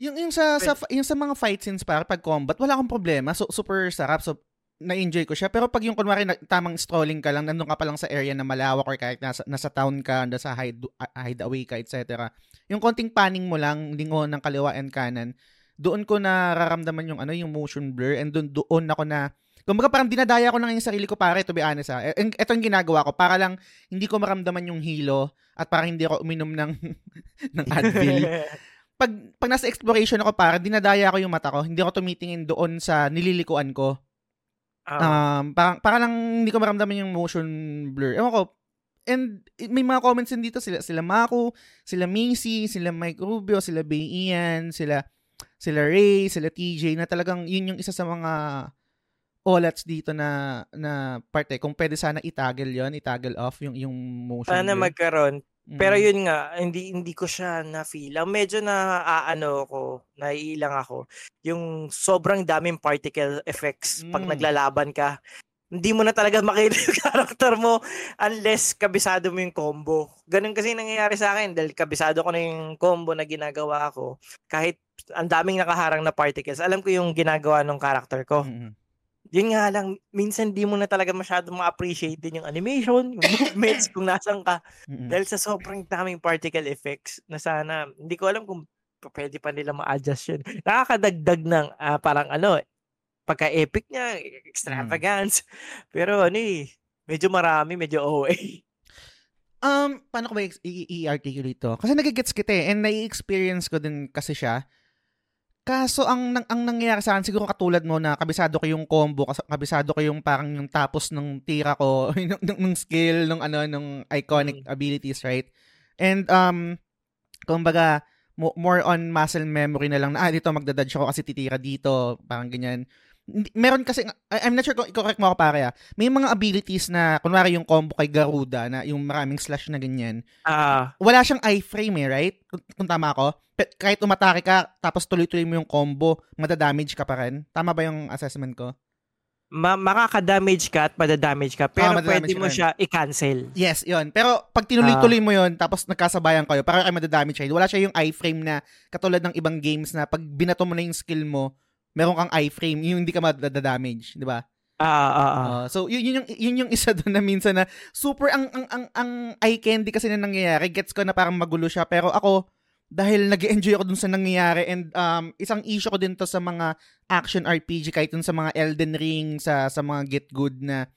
Yung, yung sa, sa yung sa mga fight scenes para pag combat, wala akong problema. So, super sarap. So, na-enjoy ko siya. Pero pag yung kunwari na, tamang strolling ka lang, nandun ka pa lang sa area na malawak or kahit nasa, nasa town ka, nasa hide, hideaway ka, etc. Yung konting panning mo lang, lingo ng kaliwa and kanan, doon ko nararamdaman yung ano yung motion blur and doon doon ako na kumbaga parang dinadaya ko lang yung sarili ko pare to be honest ha. E- en- Ito yung ginagawa ko para lang hindi ko maramdaman yung hilo at para hindi ako uminom ng ng Advil. pag pag nasa exploration ako para dinadaya ko yung mata ko, hindi ako tumitingin doon sa nililikuan ko. Ah, Um, parang, parang lang hindi ko maramdaman yung motion blur. Ewan ko, and may mga comments din dito, sila, sila Mako, sila Macy, sila Mike Rubio, sila Bay Ian, sila, sila Ray, sila TJ, na talagang yun yung isa sa mga olats dito na na parte. Kung pwede sana itagel yon itagel off yung yung motion sana blur. magkaroon. Mm. Pero yun nga, hindi hindi ko siya na-feel. Ang medyo na aano ko, naiilang ako, yung sobrang daming particle effects pag Mm. naglalaban ka. Hindi mo na talaga makita yung character mo unless kabisado mo yung combo. Ganun kasi nangyayari sa akin dahil kabisado ko na yung combo na ginagawa ko. Kahit ang daming nakaharang na particles, alam ko yung ginagawa ng character ko. Mm-mm. Yun nga lang, minsan di mo na talaga masyado ma-appreciate din yung animation, yung movements, kung nasan ka. Dahil sa sobrang daming particle effects na sana, hindi ko alam kung pwede pa nila ma-adjust yun. Nakakadagdag ng ah, parang ano, pagka-epic niya, extravagance. Pero ano eh, medyo marami, medyo OA. Um, paano ko ba i-articulate to? Kasi nagigets kita eh, and nai-experience ko din kasi siya. Kaso ang nang- ang nangyayari sa akin siguro katulad mo na kabisado ko yung combo, kabisado ko yung parang yung tapos ng tira ko, ng, ng, ng skill ng ano ng iconic Mm. abilities, right? And um kumbaga mo- more on muscle memory na lang na ah, dito magdadodge ako kasi titira dito, parang ganyan. Meron kasi, I'm not sure kung i-correct mo ako pare ah. May mga abilities na, kunwari yung combo kay Garuda na yung maraming slash na ganyan, Ah, wala siyang iframe eh, right? Kung, kung tama ako. Kahit umatake ka, tapos tuloy-tuloy mo yung combo, madadamage ka pa rin. Tama ba yung assessment ko? ma- makaka-damage ka at madadamage ka, pero Ah, madadamage pwede mo siya i-cancel. Yes, yon. Pero pag tinuloy-tuloy mo yon tapos nagkasabayan kayo, para kayo madadamage siya. Wala siya yung iframe na katulad ng ibang games na pag binato mo na yung skill mo, meron kang iframe, yung hindi ka madadamage, di ba? Ah, ah, ah. Uh, so yun, yun yung yun yung isa doon na minsan na super ang ang ang, ang eye candy kasi na nangyayari. Gets ko na parang magulo siya pero ako dahil nag enjoy ako dun sa nangyayari and um, isang issue ko din to sa mga action RPG kahit dun sa mga Elden Ring sa sa mga Get Good na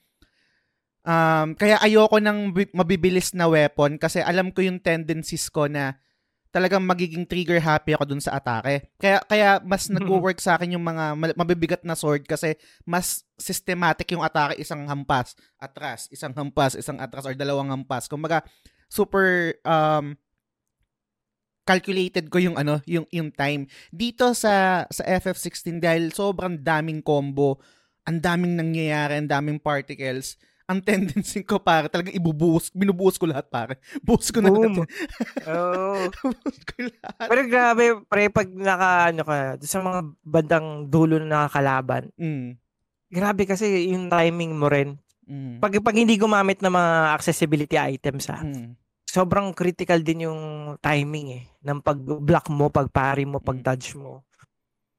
um, kaya ayoko ng bi- mabibilis na weapon kasi alam ko yung tendencies ko na talagang magiging trigger happy ako dun sa atake. Kaya kaya mas nagwo-work sa akin yung mga mabibigat na sword kasi mas systematic yung atake isang hampas atras, isang hampas, isang atras or dalawang hampas. Kumbaga super um calculated ko yung ano, yung yung time. Dito sa sa FF16 dahil sobrang daming combo, ang daming nangyayari, ang daming particles. Ang tendency ko para talagang ibubuhos, binubuhos ko lahat pare. Buhos ko na Boom. lahat. Oh. Ko lahat. Pero grabe, pre, pag naka, ano ka, sa mga bandang dulo na nakakalaban, Mm. grabe kasi yung timing mo rin. Mm. Pag, pag hindi gumamit ng mga accessibility items, ah, Mm. sobrang critical din yung timing eh. Ng pag-block mo, pag-parry mo, pag-dodge mo.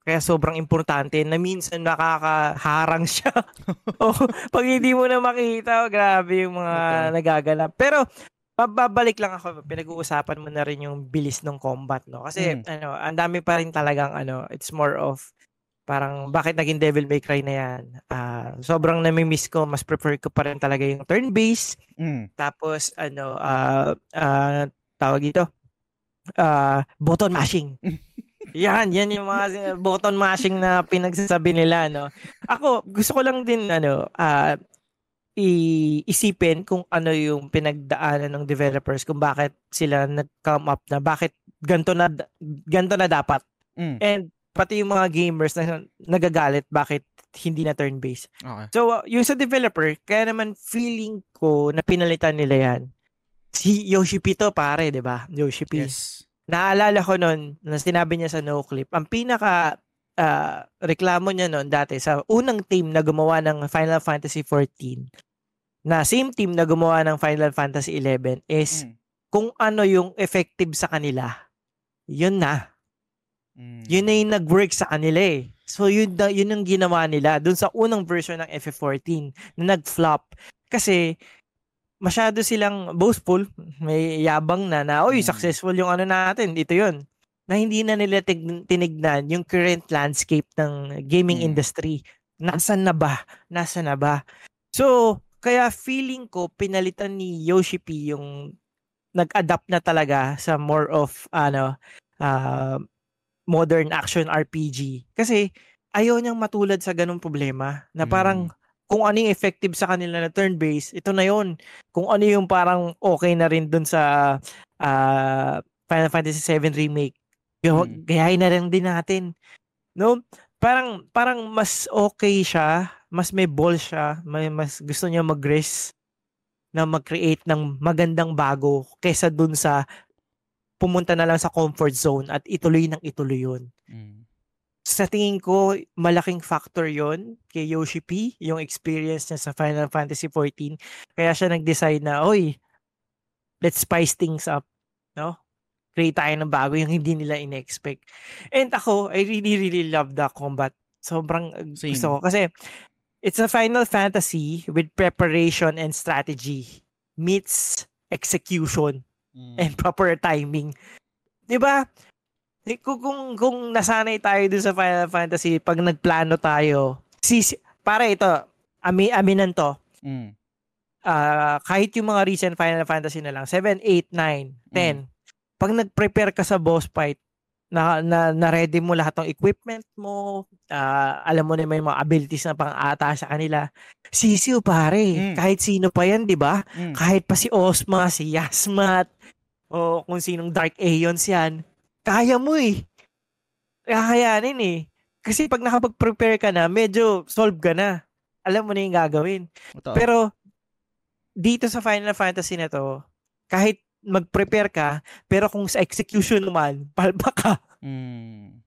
Kaya sobrang importante na minsan nakakaharang siya. o, pag hindi mo na makita, oh, grabe yung mga Okay. nagaganap. Pero, babalik lang ako, pinag-uusapan mo na rin yung bilis ng combat, no? Kasi, Mm. ano, ang dami pa rin talagang, ano, it's more of, parang, bakit naging Devil May Cry na yan? Ah, sobrang nami-miss ko, mas prefer ko pa rin talaga yung turn-based, Mm. tapos, ano, ah, ah, tawag dito, ah, button mashing. yan, yan yung mga button mashing na pinagsasabi nila, no. Ako, gusto ko lang din, ano, ah, i- isipin kung ano yung pinagdaanan ng developers, kung bakit sila nag-come up na, bakit ganto na, ganto na dapat. Mm. And, pati yung mga gamers na nagagalit, bakit hindi na turn-based. Okay. So, uh, yung sa developer, kaya naman feeling ko na pinalitan nila yan. Si Yoshi P to, pare, di ba? Yoshi P. Yes. Naalala ko nun, na sinabi niya sa no clip, ang pinaka ah, reklamo niya noon dati sa unang team na gumawa ng Final Fantasy 14, na same team na gumawa ng Final Fantasy 11 is Mm. kung ano yung effective sa kanila. Yun na. Mm. Yun na yung nag-work sa kanila eh. So yun, na, yun ang ginawa nila dun sa unang version ng FF14 na nag-flop. Kasi masyado silang boastful, may yabang na na, oy, Mm. successful yung ano natin, ito yun. Na hindi na nila tig- tinignan yung current landscape ng gaming Mm. industry. Nasaan na ba? Nasaan na ba? So, kaya feeling ko pinalitan ni Yoshi P yung nag-adapt na talaga sa more of ano uh, modern action RPG. Kasi ayaw niyang matulad sa ganung problema na parang kung ano yung effective sa kanila na turn-based, ito na yon Kung ano yung parang okay na rin dun sa ah, Final Fantasy VII Remake, gawa- Mm. gayahin na rin din natin. No? Parang parang mas okay siya, mas may ball siya, may mas gusto niya mag-risk na mag-create ng magandang bago kaysa dun sa pumunta na lang sa comfort zone at ituloy ng ituloy yun Mm. Sa tingin ko, malaking factor yon kay Yoshi P, yung experience niya sa Final Fantasy 14. Kaya siya nag-decide na, oy, let's spice things up. No? Create tayo ng bago yung hindi nila in-expect. And ako, I really, really love the combat. Sobrang uh, Same. gusto ko. Kasi, it's a Final Fantasy with preparation and strategy meets execution Mm. and proper timing. 'Di ba? Kung, kung kung nasanay tayo dun sa Final Fantasy pag nagplano tayo, si para ito, ami aminan to. Mm. ah, kahit yung mga recent Final Fantasy na lang, 7, 8, 9, 10. Pag nag-prepare ka sa boss fight, na, na, na ready mo lahat ng equipment mo, ah, alam mo na may mga abilities na pang-ata sa kanila. Sisiw pare, Mm. kahit sino pa yan, di ba? Mm. kahit pa si Osma, si Yasmat, o kung sinong Dark Aeons yan, kaya mo eh. Kakayanin eh. Kasi pag nakapag-prepare ka na, medyo solve ka na. Alam mo na yung gagawin. Totoo. Pero, dito sa Final Fantasy na to, kahit mag-prepare ka, pero kung sa execution naman, palpa ka. Mm.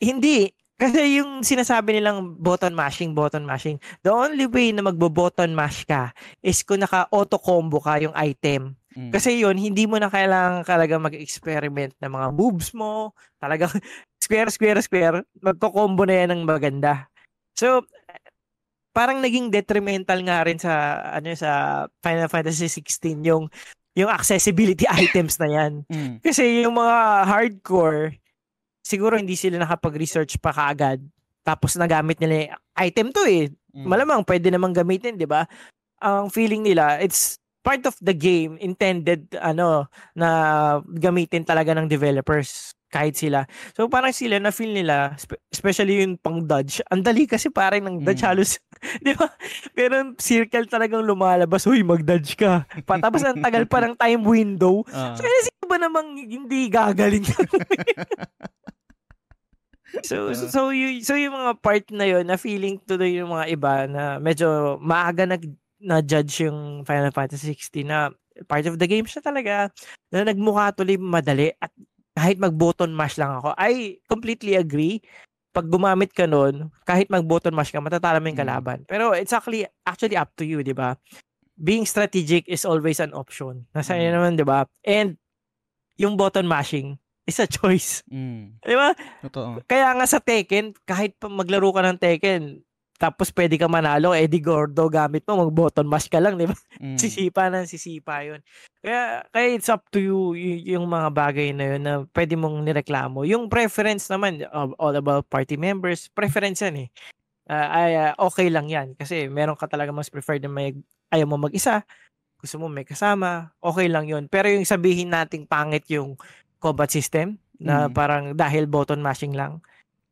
Hindi. Kasi yung sinasabi nilang button mashing, button mashing, the only way na magbo-button mash ka is kung naka-auto combo ka yung item. Mm. Kasi yun, hindi mo na kailangan talaga mag-experiment ng mga moves mo. Talagang square, square, square. Magko-combo na yan ng maganda. So, parang naging detrimental nga rin sa ano sa Final Fantasy 16 yung yung accessibility items na yan. Mm. Kasi yung mga hardcore siguro hindi sila nakapag-research pa kaagad. Tapos nagamit nila yung item to eh. Mm. Malamang pwede namang gamitin, 'di ba? Ang feeling nila, it's part of the game intended ano na gamitin talaga ng developers kahit sila. So parang sila na feel nila especially yung pang dodge. Ang dali kasi parang ng dodge mm. halos, 'di ba? Pero circle talagang lumalabas, "Uy, mag-dodge ka." Patapos ang tagal pa ng time window. Uh. So sino ba namang hindi gagaling? so, so, so, yung, so yung mga part na yun, na feeling tuloy yung mga iba na medyo maaga nag, na judge yung Final Fantasy 16 na part of the game siya talaga na nagmukha tuloy madali at kahit mag-button mash lang ako, I completely agree. Pag gumamit ka nun, kahit mag-button mash ka, matatala mo yung mm. kalaban. Pero it's actually, actually up to you, di ba? Being strategic is always an option. Nasa mm. naman, di ba? And yung button mashing, is a choice. Mm. Di ba? Totoo. Kaya nga sa Tekken, kahit pa maglaro ka ng Tekken, tapos pwede ka manalo, Eddie Gordo gamit mo, mag-button mash ka lang, di ba? Mm. Sisipa na sisipa yun. Kaya, kaya it's up to you y- yung mga bagay na yun na pwede mong nireklamo. Yung preference naman, all about party members, preference yan eh. Uh, ay, uh, okay lang yan. Kasi meron ka talaga mas preferred na may, ayaw mo mag-isa, gusto mo may kasama, okay lang yun. Pero yung sabihin nating pangit yung combat system na mm. parang dahil button mashing lang.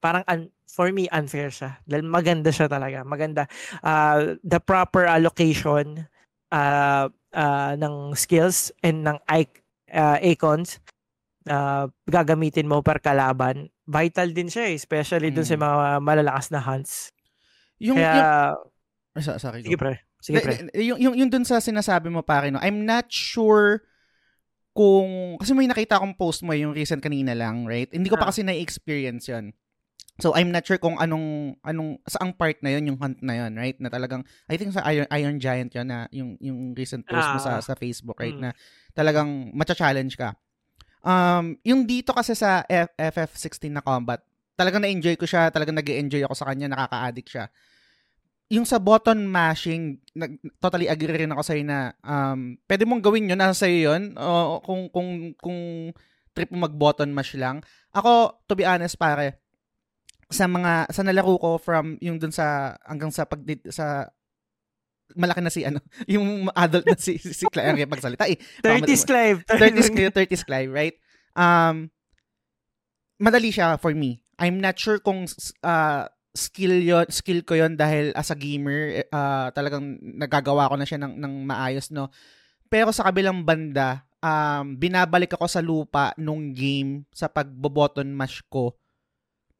Parang un- for me unfair siya. Dahil maganda siya talaga. Maganda uh, the proper allocation uh, uh, ng skills and ng uh, icons uh, gagamitin mo per kalaban. Vital din siya, eh, especially dun mm. sa mga malalakas na hunts. Yung, Kaya, yung... Sorry, sige pre. Sige pre. Yung, yung, yung dun sa sinasabi mo pare, no, I'm not sure kung, kasi may nakita akong post mo yung recent kanina lang, right? Hindi ko pa kasi na-experience yon So I'm not sure kung anong anong saang part na yon yung hunt na yon, right? Na talagang I think sa Iron Iron Giant yon na yung yung recent post mo sa ah. sa Facebook, right? Mm. Na talagang matcha-challenge ka. Um, yung dito kasi sa F- FF16 na combat, talagang na-enjoy ko siya, talagang nag-enjoy ako sa kanya, nakaka-addict siya yung sa button mashing, nag, totally agree rin ako sa'yo na um, pwede mong gawin yun, nasa sa'yo yun. O, kung, kung, kung trip mo mag-button mash lang. Ako, to be honest, pare, sa mga, sa nalaro ko from yung dun sa, hanggang sa pag, sa, malaki na si ano, yung adult na si, si Clive ang pagsalita eh. 30s Clive. 30s, 30s Clive, right? Um, madali siya for me. I'm not sure kung uh, skill yon skill ko yon dahil as a gamer uh, talagang nagagawa ko na siya ng ng maayos no pero sa kabilang banda um, binabalik ako sa lupa nung game sa pagbo-button mash ko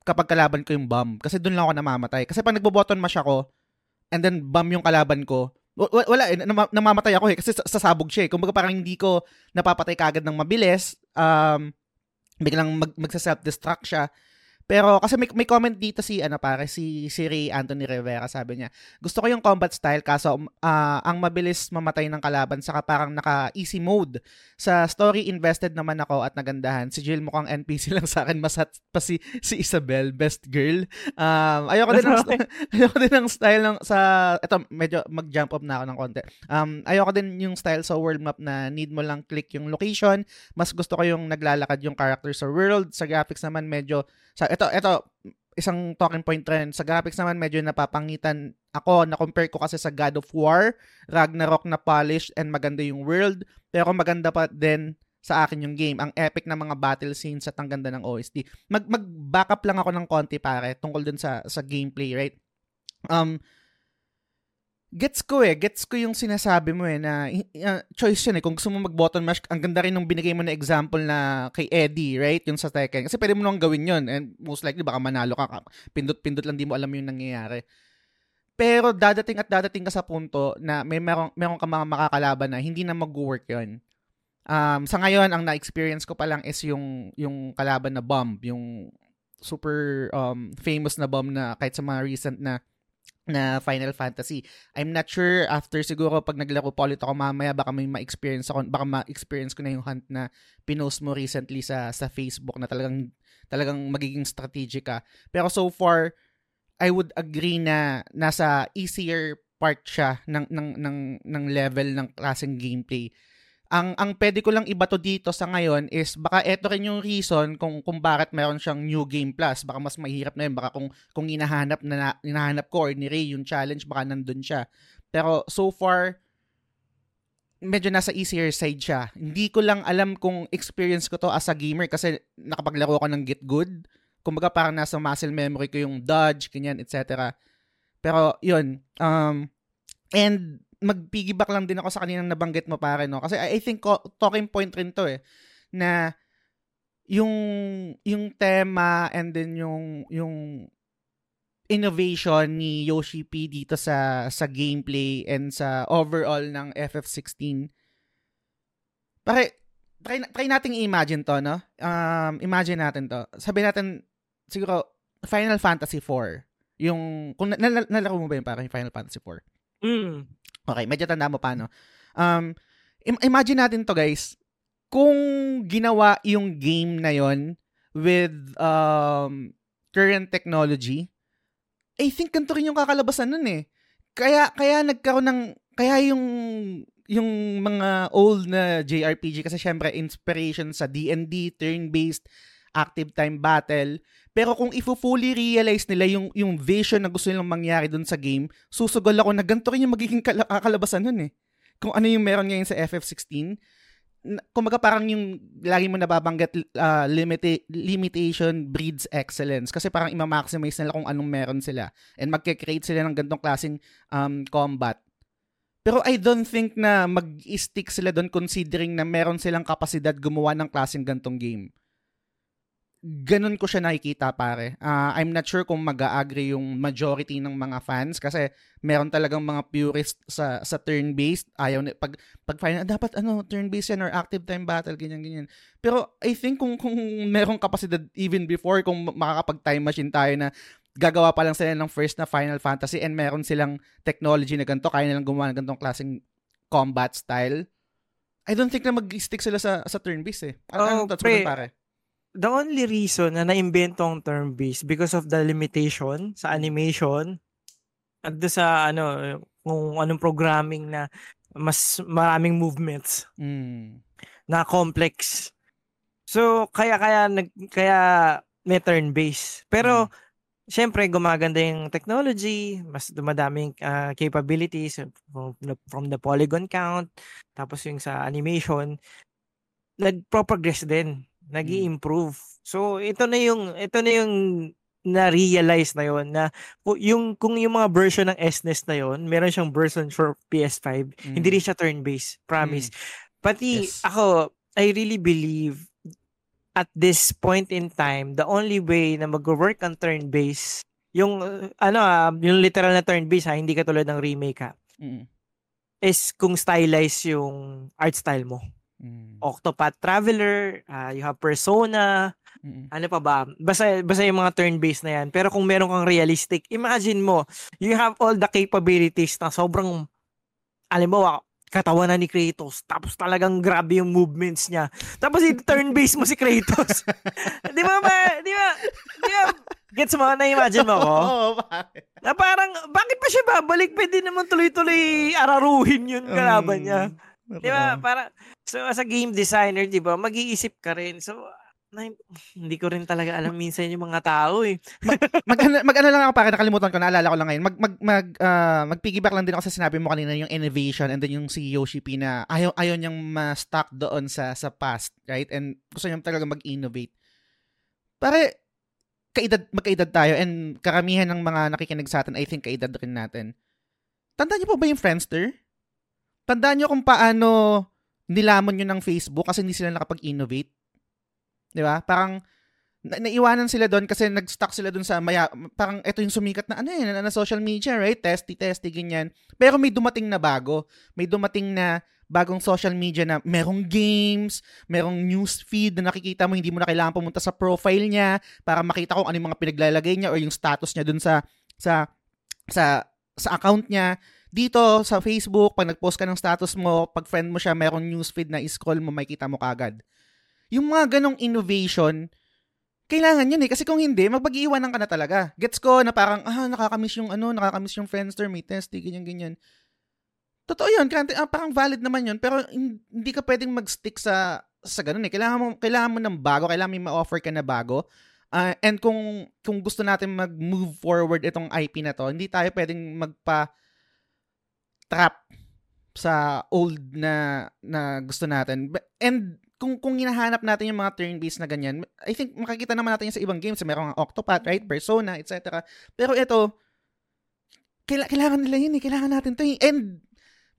kapag kalaban ko yung bomb kasi doon lang ako namamatay. Kasi pag nagbo-button mash ako and then bomb yung kalaban ko wala eh, namamatay ako eh kasi sasabog siya eh. Kumbaga parang hindi ko napapatay kagad ng mabilis um biglang mag, magsa-self-destruct siya pero kasi may, may comment dito si ano pare si si Ray Anthony Rivera sabi niya, gusto ko yung combat style kaso uh, ang mabilis mamatay ng kalaban saka parang naka easy mode. Sa story invested naman ako at nagandahan. Si Jill mukhang NPC lang sa akin masat pa si si Isabel, best girl. Um ayoko din ng ayoko din ng style ng sa eto medyo mag-jump up na ako ng konti. Um ayoko din yung style sa world map na need mo lang click yung location. Mas gusto ko yung naglalakad yung character sa world. Sa graphics naman medyo sa ito ito isang talking point rin sa graphics naman medyo napapangitan ako na compare ko kasi sa God of War, Ragnarok na polished and maganda yung world, pero maganda pa din sa akin yung game. Ang epic na mga battle scenes at ang ganda ng OST. Mag mag-backup lang ako ng konti pare tungkol dun sa sa gameplay, right? Um gets ko eh, gets ko yung sinasabi mo eh na uh, choice yun eh. Kung gusto mo mag-button mash, ang ganda rin nung binigay mo na example na kay Eddie, right? Yung sa Tekken. Kasi pwede mo nang gawin yun and most likely baka manalo ka. Pindot-pindot lang di mo alam yung nangyayari. Pero dadating at dadating ka sa punto na may meron, meron ka mga makakalaban na hindi na mag-work yun. Um, sa ngayon, ang na-experience ko pa lang is yung, yung kalaban na bomb, yung super um, famous na bomb na kahit sa mga recent na na Final Fantasy. I'm not sure after siguro pag naglaro pa ulit ako mamaya baka may ma-experience ako baka ma-experience ko na yung hunt na pinost mo recently sa sa Facebook na talagang talagang magiging strategic ka. Pero so far I would agree na nasa easier part siya ng ng ng ng level ng klaseng gameplay ang ang pwede ko lang iba to dito sa ngayon is baka eto rin yung reason kung kung bakit meron siyang new game plus. Baka mas mahirap na yun. Baka kung kung hinahanap na hinahanap ko or ni Ray yung challenge baka nandun siya. Pero so far medyo nasa easier side siya. Hindi ko lang alam kung experience ko to as a gamer kasi nakapaglaro ko ng Get Good. Kumbaga parang nasa muscle memory ko yung dodge ganyan etc pero yun um and mag-piggyback lang din ako sa kaninang nabanggit mo pare no? Kasi I, think ko, talking point rin to eh na yung yung tema and then yung yung innovation ni Yoshi P dito sa sa gameplay and sa overall ng FF16 pare try try nating i-imagine to no? Um imagine natin to. Sabi natin siguro Final Fantasy 4 yung kung nal- nalaro mo ba yung parang Final Fantasy 4 Mm. Okay, medyo tanda mo pa, no? Um, im- imagine natin to, guys. Kung ginawa yung game na yon with um, current technology, I think ganito rin yung kakalabasan nun eh. Kaya, kaya nagkaroon ng, kaya yung, yung mga old na JRPG, kasi syempre, inspiration sa D&D, turn-based, active time battle. Pero kung ifo-fully realize nila yung, yung vision na gusto nilang mangyari dun sa game, susugol ako na ganito rin yung magiging kal- kakalabasan nun eh. Kung ano yung meron ngayon sa FF16, kumaga parang yung lagi mo nababanggit uh, limita- limitation breeds excellence kasi parang ima-maximize nila kung anong meron sila and magke-create sila ng ganitong klaseng um, combat. Pero I don't think na mag-stick sila doon considering na meron silang kapasidad gumawa ng klaseng gantong game ganun ko siya nakikita pare. Uh, I'm not sure kung mag-agree yung majority ng mga fans kasi meron talagang mga purist sa sa turn-based. Ayaw na, pag pag final dapat ano turn-based yan or active time battle ganyan ganyan. Pero I think kung kung merong kapasidad even before kung makakapag time machine tayo na gagawa pa lang sila ng first na Final Fantasy and meron silang technology na ganito, kaya nilang gumawa ng ganitong klaseng combat style. I don't think na mag-stick sila sa sa turn-based eh. Ano, oh, ano pre, pare? The only reason na naimbento ang term-based because of the limitation sa animation at sa ano kung anong programming na mas maraming movements mm. na complex. So kaya kaya nag kaya may turn-based. Pero mm. syempre gumaganda yung technology, mas dumadaming uh, capabilities from the, from the polygon count, tapos yung sa animation nagpo-progress din nag improve So ito na yung ito na yung na-realize na yon na yung kung yung mga version ng SNES na yon, meron siyang version for PS5, mm. hindi rin siya turn-based, promise. Mm. Pati yes. ako, I really believe at this point in time, the only way na mag-work ang turn-based, yung ano ah, yung literal na turn-based ha, hindi katulad ng remake ha. Mm. Is kung stylize yung art style mo. Mm. Octopath Traveler, uh, you have Persona, mm. ano pa ba? Basta, basta yung mga turn-based na yan. Pero kung meron kang realistic, imagine mo, you have all the capabilities na sobrang, alam mo, katawan na ni Kratos. Tapos talagang grabe yung movements niya. Tapos i-turn-based mo si Kratos. di ba ba? Di ba? Di ba? Gets mo? Na-imagine mo ko? Oo, bakit? Na parang, bakit pa siya babalik? Pwede naman tuloy-tuloy araruhin yun kalaban niya. Um, di ba? Para, So as a game designer, 'di ba, mag-iisip ka rin. So na, hindi ko rin talaga alam minsan yung mga tao eh. mag, mag, mag ano lang ako para nakalimutan ko, naalala ko lang ngayon. Mag mag mag uh, mag-piggyback lang din ako sa sinabi mo kanina yung innovation and then yung si Yoshi P na ayaw ayaw niyang ma-stuck doon sa sa past, right? And gusto niya talaga mag-innovate. Pare kaedad magkaedad tayo and karamihan ng mga nakikinig sa atin, I think kaedad rin natin. Tandaan niyo po ba yung Friendster? Tandaan niyo kung paano nilamon nyo ng Facebook kasi hindi sila nakapag-innovate. Di ba? Parang, na- naiwanan sila doon kasi nag-stuck sila doon sa maya, parang ito yung sumikat na ano yan, na, na social media, right? Testy, testy, ganyan. Pero may dumating na bago. May dumating na bagong social media na merong games, merong news feed na nakikita mo, hindi mo na kailangan pumunta sa profile niya para makita kung ano yung mga pinaglalagay niya or yung status niya dun sa sa sa sa account niya. Dito sa Facebook, pag nag-post ka ng status mo, pag friend mo siya, merong newsfeed na i-scroll mo, makikita mo kagad. Yung mga ganong innovation, kailangan yun eh. Kasi kung hindi, magpag-iiwanan ka na talaga. Gets ko na parang, ah, nakakamiss yung ano, nakakamiss yung Friendster, may testy, ganyan, ganyan. Totoo yun, kaya, ah, parang valid naman yun, pero hindi ka pwedeng mag-stick sa sa ganun eh. Kailangan mo, kailangan mo ng bago, kailangan may ma-offer ka na bago. Uh, and kung kung gusto natin mag-move forward itong IP na to, hindi tayo pwedeng magpa trap sa old na na gusto natin. And kung kung hinahanap natin yung mga turn-based na ganyan, I think makikita naman natin yan sa ibang games. Merong Octopath, right? Persona, etc. Pero ito, kailangan nila yun eh. Kailangan natin to eh. And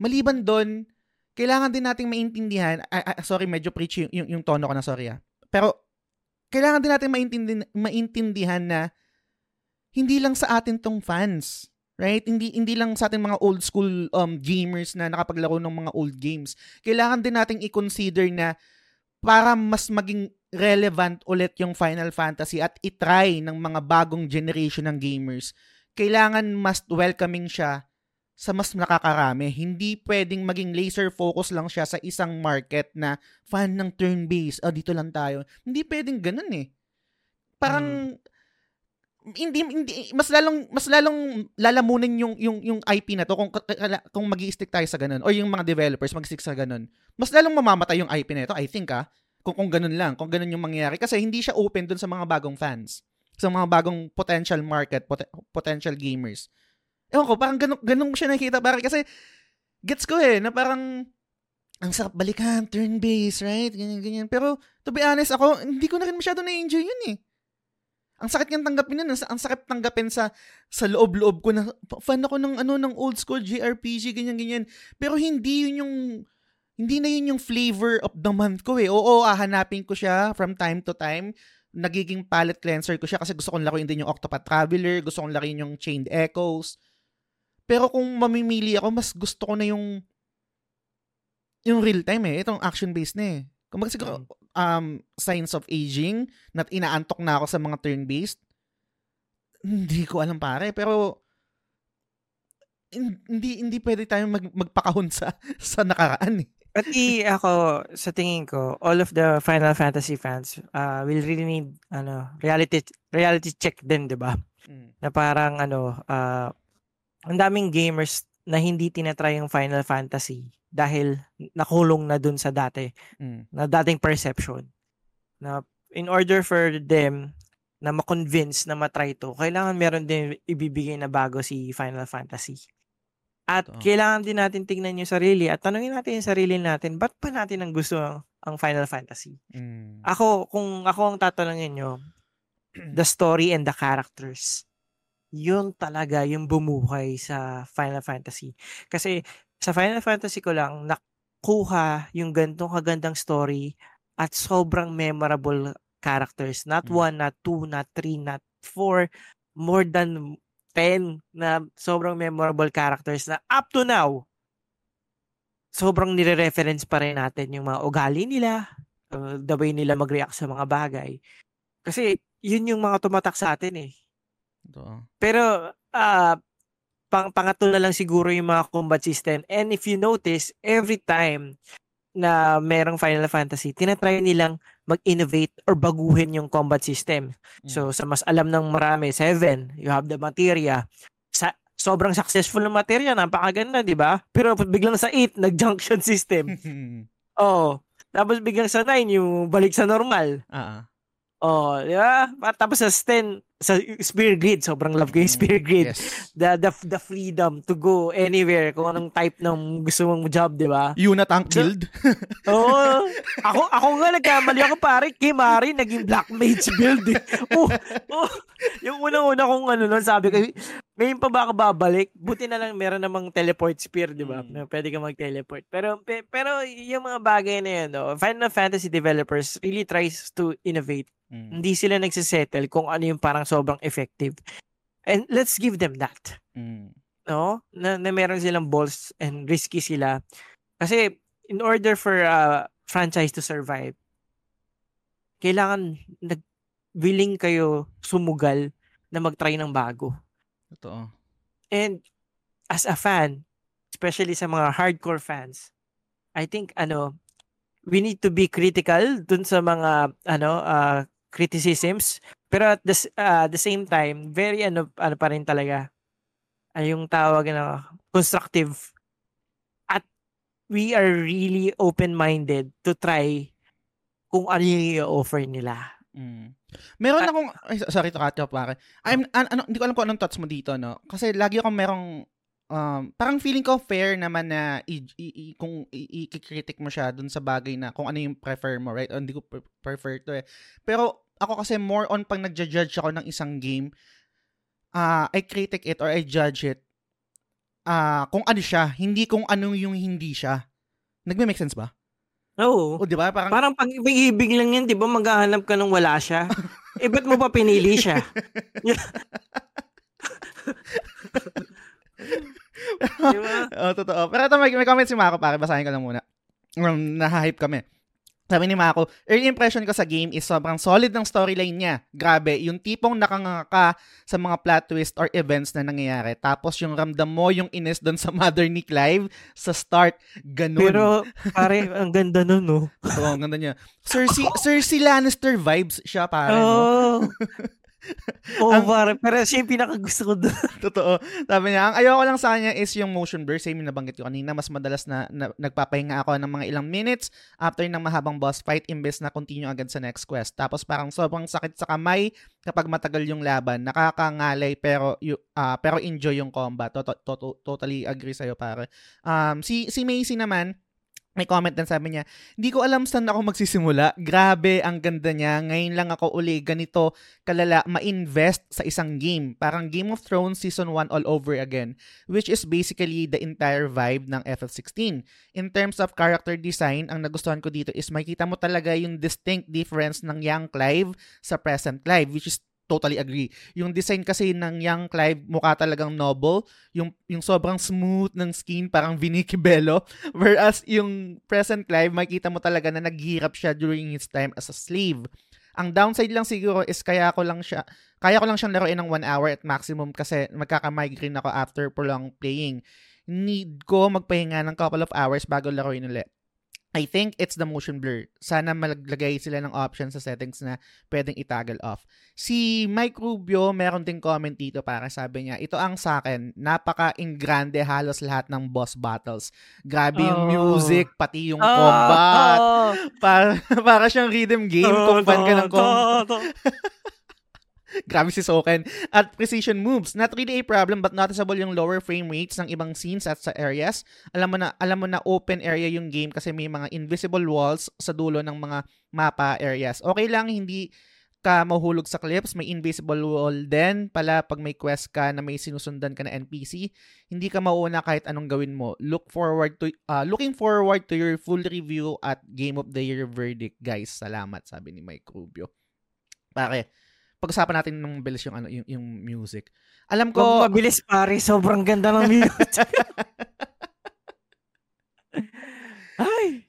maliban doon, kailangan din nating maintindihan, uh, uh, sorry, medyo preach yung, yung, yung tono ko na, sorry ah. Pero, kailangan din natin maintindihan, maintindihan na hindi lang sa atin tong fans. Right? Hindi hindi lang sa ating mga old school um gamers na nakapaglaro ng mga old games. Kailangan din nating i-consider na para mas maging relevant ulit yung Final Fantasy at itry ng mga bagong generation ng gamers, kailangan mas welcoming siya sa mas nakakarami. Hindi pwedeng maging laser focus lang siya sa isang market na fan ng turn-based. Oh, dito lang tayo. Hindi pwedeng ganun eh. Parang hmm. Hindi hindi mas lalong mas lalong lalamunin yung yung yung IP na to kung kung magi-stick tayo sa ganun or yung mga developers mag-stick sa ganun. Mas lalong mamamatay yung IP na ito, I think ah. Kung kung ganun lang, kung ganun yung mangyayari kasi hindi siya open dun sa mga bagong fans, sa mga bagong potential market, pot- potential gamers. Ewan ko, parang ganun, ganun siya nakikita. Parang kasi, gets ko eh, na parang, ang sarap balikan, turn-based, right? Ganyan, ganyan. Pero, to be honest, ako, hindi ko na rin masyado na-enjoy yun eh. Ang sakit niyang tanggapin yun. Ang sakit tanggapin sa sa loob-loob ko na fan ako ng ano ng old school JRPG ganyan ganyan. Pero hindi yun yung hindi na yun yung flavor of the month ko eh. Oo, hahanapin ko siya from time to time. Nagiging palette cleanser ko siya kasi gusto kong laruin din yung Octopath Traveler, gusto kong laruin yung Chained Echoes. Pero kung mamimili ako, mas gusto ko na yung yung real time eh. Itong action-based na eh. Kung siguro, hmm. Um, signs of aging, na inaantok na ako sa mga turn-based, hindi ko alam pare. Pero, hindi hindi pwede tayong mag, magpakahon sa sa nakaraan eh. Pati ako, sa tingin ko, all of the Final Fantasy fans uh, will really need ano, reality reality check din, 'di ba? Mm. Na parang ano, uh, ang daming gamers na hindi tinatry yung Final Fantasy dahil nakulong na dun sa dati, mm. na dating perception. Na in order for them na ma-convince na matry to, kailangan meron din ibibigay na bago si Final Fantasy. At Ito. kailangan din natin tingnan yung sarili at tanungin natin yung sarili natin, ba't pa natin ang gusto ang Final Fantasy? Mm. Ako, kung ako ang tatanungin nyo, the story and the characters yun talaga yung bumuhay sa Final Fantasy. Kasi sa Final Fantasy ko lang nakuha yung gantong kagandang story at sobrang memorable characters. Not mm. one, not two, not three, not four, more than 10 na sobrang memorable characters na up to now, sobrang nire-reference pa rin natin yung mga ugali nila, uh, the way nila mag-react sa mga bagay. Kasi yun yung mga tumatak sa atin eh. Ito. Pero, uh, pang pangatlo na lang siguro yung mga combat system. And if you notice, every time na merong Final Fantasy, tinatry nilang mag-innovate or baguhin yung combat system. Mm. So, sa mas alam ng marami, 7, you have the materia. Sa, sobrang successful ng materia, napakaganda, di ba? Pero biglang sa 8, nag-junction system. oh, tapos biglang sa 9, yung balik sa normal. Uh-huh. Oh, di ba? Tapos sa 10, sa Spear Grid, sobrang love ko yung Spear Grid. Yes. The, the, the freedom to go anywhere, kung anong type ng gusto mong job, di ba? Yuna Tank Guild? Oo. oh, ako, ako nga nagkamali ako pare, kay Mari, naging Black Mage build eh. Oh, oh, yung unang-una kong ano nun, sabi ko, ngayon pa ba ako babalik? Buti na lang meron namang teleport spear, di ba? Mm. Pwede ka mag-teleport. Pero, pero yung mga bagay na yun, no, Final Fantasy developers really tries to innovate Mm. Hindi sila nagsisettle kung ano yung parang sobrang effective. And let's give them that. Mm. No? Na, na meron silang balls and risky sila. Kasi in order for a franchise to survive, kailangan nag willing kayo sumugal na mag-try ng bago. Totoo. And as a fan, especially sa mga hardcore fans, I think ano, we need to be critical dun sa mga ano uh, criticisms pero at the, uh, the same time very ano ano pa rin talaga ay yung tawag na constructive at we are really open-minded to try kung ano yung i-offer nila. Mm. Meron uh, akong ay, sorry to cut you pare. I'm an, ano hindi ko alam kung anong thoughts mo dito no. Kasi lagi akong merong um, parang feeling ko fair naman na i, i, i, kung i-critic mo siya dun sa bagay na kung ano yung prefer mo, right? O, hindi ko prefer to eh. Pero ako kasi more on pag nagja-judge ako ng isang game, uh, I critic it or I judge it uh, kung ano siya, hindi kung ano yung hindi siya. Nagme-make sense ba? Oo. O, di ba? Parang, parang pag ibig lang yan, di ba, maghahanap ka nung wala siya. eh, ba't mo pa pinili siya? di ba? oh, totoo. Pero ito, may, may comment si Mako, pare. Basahin ko lang muna. Um, nahahype kami. Sabi ni Mako, early impression ko sa game is sobrang solid ng storyline niya. Grabe, yung tipong nakanganga sa mga plot twist or events na nangyayari. Tapos yung ramdam mo yung inis doon sa mother ni Clive sa start, ganun. Pero pare, ang ganda nun, no? Oo, ang ganda niya. Cersei, Cersei Lannister vibes siya, pare. Oh. No? Ang, pare. Pero siya yung pinakagusto ko doon. Totoo. Sabi niya, ang ayoko lang sa kanya is yung motion blur. Same yung nabanggit ko kanina. Mas madalas na, na nagpapahinga ako ng mga ilang minutes after ng mahabang boss fight imbes na continue agad sa next quest. Tapos parang sobrang sakit sa kamay kapag matagal yung laban. Nakakangalay pero uh, pero enjoy yung combat. Tot- tot- totally agree sa'yo pare. Um, si, si Macy naman, may comment din sabi niya, hindi ko alam saan ako magsisimula. Grabe, ang ganda niya. Ngayon lang ako uli ganito kalala ma-invest sa isang game. Parang Game of Thrones Season 1 all over again. Which is basically the entire vibe ng FF16. In terms of character design, ang nagustuhan ko dito is makita mo talaga yung distinct difference ng young Clive sa present Clive. Which is totally agree. Yung design kasi ng Young Clive mukha talagang noble. Yung, yung sobrang smooth ng skin, parang Vinicky Bello. Whereas yung present Clive, makita mo talaga na naghihirap siya during his time as a slave. Ang downside lang siguro is kaya ko lang siya, kaya ko lang siyang laruin ng 1 hour at maximum kasi magkaka-migraine ako after prolonged playing. Need ko magpahinga ng couple of hours bago laruin ulit. I think it's the motion blur. Sana maglagay sila ng option sa settings na pwedeng itoggle off. Si Mike Rubio, meron ding comment dito para sabi niya, ito ang sa akin, napaka-ingrande halos lahat ng boss battles. Grabe yung oh. music, pati yung oh. combat. Oh. Para, para siyang rhythm game oh, kung fan ka ng combat. Grabe si Soken. At precision moves. Not really a problem but noticeable yung lower frame rates ng ibang scenes at sa areas. Alam mo na, alam mo na open area yung game kasi may mga invisible walls sa dulo ng mga mapa areas. Okay lang, hindi ka mahulog sa clips, may invisible wall din pala pag may quest ka na may sinusundan ka na NPC, hindi ka mauuna kahit anong gawin mo. Look forward to uh, looking forward to your full review at Game of the Year verdict, guys. Salamat, sabi ni Mike Rubio. Pare, pag-usapan natin ng mabilis yung ano yung, yung music. Alam ko Huwag mabilis pare, sobrang ganda ng music. Ay.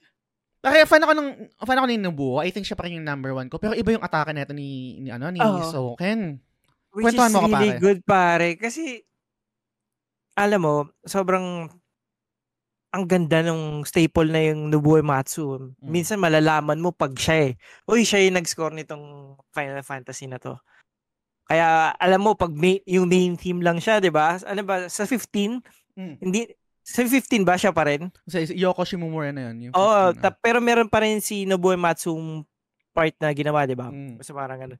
Pare, fan ako ng fan ako ni Nobuo. I think siya pa rin yung number one ko. Pero iba yung atake nito ni, ni ano ni oh. Soken. Which Kwentuhan is mo really pare. good pare kasi alam mo, sobrang ang ganda ng staple na yung Nobuo Matsu. Mm. Minsan malalaman mo pag siya eh. Uy, siya yung nag-score nitong Final Fantasy na to. Kaya alam mo pag may, yung main theme lang siya, 'di ba? Ano ba sa 15? Mm. Hindi sa 15 ba siya pa rin? Sa Yoko Shimomura na 'yon, yung Oo, oh, ta- pero meron pa rin si Nobuo Matsu part na ginawa, 'di ba? Mm. Basta parang ano.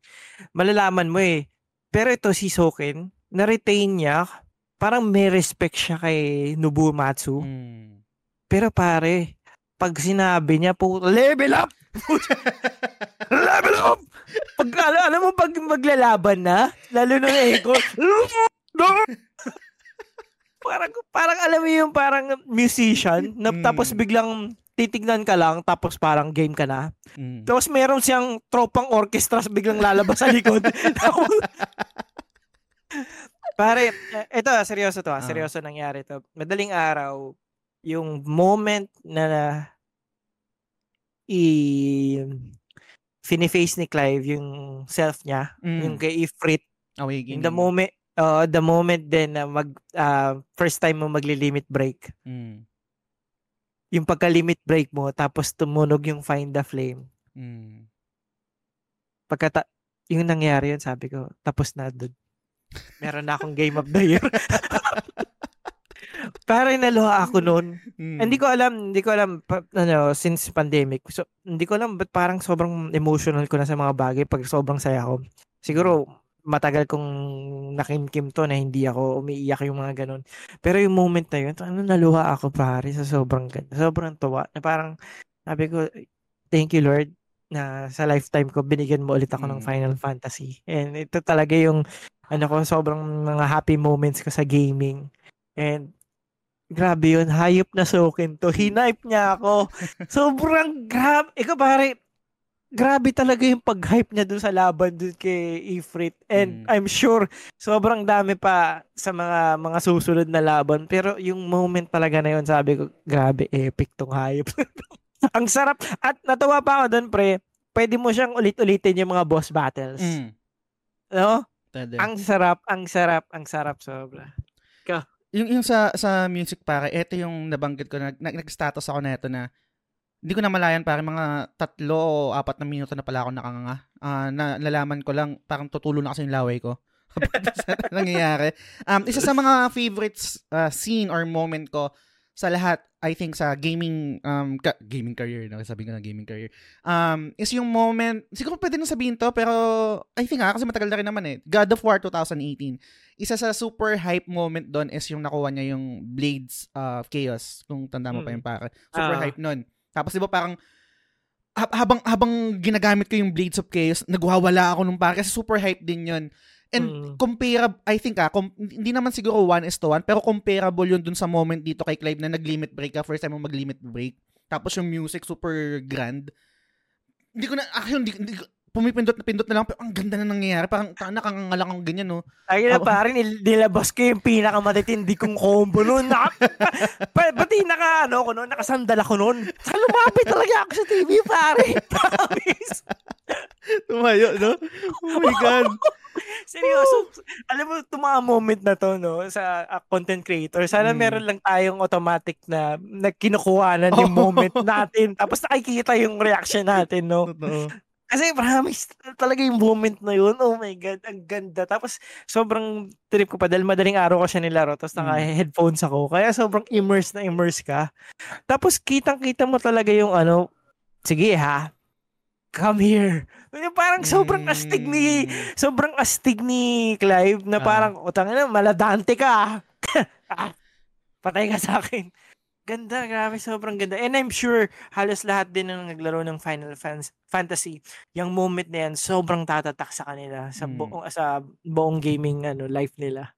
Malalaman mo eh. Pero ito si Soken, na-retain niya parang may respect siya kay Nobuo Matsu. Mm pero pare, pag sinabi niya po, level up! level up! Pag, alam, alam mo, pag maglalaban na, lalo ng echo, parang, parang alam mo yung parang musician, na, mm. tapos biglang titignan ka lang, tapos parang game ka na. Mm. Tapos meron siyang tropang orchestra, biglang lalabas sa likod. Pare, ito, seryoso to, ah. seryoso nangyari to. Madaling araw, yung moment na i fini-face ni Clive yung self niya, Mm. yung kay Ifrit. Awakening. In the moment, uh, the moment din na mag, ah, first time mo magli-limit break. Mm. Yung pagka-limit break mo, tapos tumunog yung Find the Flame. Mm. Pagka yung nangyari yun, sabi ko, tapos na doon. Meron na akong game of the year. Parang naluha ako noon. Mm. Hindi ko alam, hindi ko alam pa, ano, since pandemic. So, hindi ko alam ba't parang sobrang emotional ko na sa mga bagay pag sobrang saya ko. Siguro matagal kong nakimkim to na hindi ako umiiyak yung mga ganun. Pero yung moment na yun, ano naluha ako pare sa sobrang. Sobrang tuwa. Na parang sabi ko, thank you Lord na sa lifetime ko binigyan mo ulit ako ng Mm. Final Fantasy. And ito talaga yung ano ko sobrang mga happy moments ko sa gaming. And grabe yun, hayop na sokin to. Hinipe niya ako. Sobrang grabe. Ikaw pare, grabe talaga yung pag-hype niya dun sa laban dun kay Ifrit. And Mm. I'm sure, sobrang dami pa sa mga mga susunod na laban. Pero yung moment talaga na yun, sabi ko, grabe, epic tong hayop. Ang sarap. At natuwa pa ako dun, pre. Pwede mo siyang ulit-ulitin yung mga boss battles. Mm. No? Pwede. Ang sarap, ang sarap, ang sarap sobra. Yung, yung sa sa music pare, ito yung nabanggit ko na nag, nag-status ako na ito na hindi ko na malayan pare mga tatlo o apat na minuto na pala ako nakanganga. Ah, na nalaman ko lang parang tutulo na kasi yung laway ko. nangyayari. Um, isa sa mga favorites uh, scene or moment ko sa lahat, I think sa gaming um ka- gaming career, no? sabi ko na gaming career. Um, is yung moment, siguro pwede nang sabihin to, pero I think ah, kasi matagal na rin naman eh. God of War 2018 isa sa super hype moment doon is yung nakuha niya yung Blades of Chaos. Kung tanda mo pa Mm. yung pare. Super Ah. hype nun. Tapos di ba parang ha- habang habang ginagamit ko yung Blades of Chaos, nagwawala ako nung pare kasi super hype din yun. And Mm. comparable, I think ah, com- hindi naman siguro one is to one, pero comparable yun dun sa moment dito kay Clive na nag-limit break ka, first time mo mag-limit break. Tapos yung music super grand. Hindi ko na, actually, hindi, hindi, pumipindot na pindot na lang, pero ang ganda na nangyayari. Parang ta- nakangangalang ang ganyan, no? Ay na Ako- pare, nil- nilabas ko yung pinakamatitindi kong combo noon. Naka, pa, pati naka, ano ko noon, nakasandal ako noon. Sa lumapit talaga ako sa TV, pare. Promise. Tumayo, no? Oh my God. Seryoso. Alam mo, mga moment na to, no, sa uh, content creator, sana Mm. meron lang tayong automatic na, na kinukuhanan yung Oo. moment natin. Tapos nakikita yung reaction natin, no. Totoo. Kasi promise, talaga yung moment na yun, oh my God, ang ganda. Tapos sobrang trip ko pa dahil madaling araw ko siya nilaro, tapos Mm. naka-headphones ako. Kaya sobrang immerse na immerse ka. Tapos kitang-kita mo talaga yung ano, sige ha, come here. Yung Parang sobrang astig ni, Mm. sobrang astig ni Clive na Ah. parang, utang na, maladante ka. Ah, Patay ka sa akin. Ganda, grabe, sobrang ganda. And I'm sure, halos lahat din ng naglaro ng Final Fans, Fantasy, yung moment na yan, sobrang tatatak sa kanila sa Mm. buong, sa buong gaming ano life nila.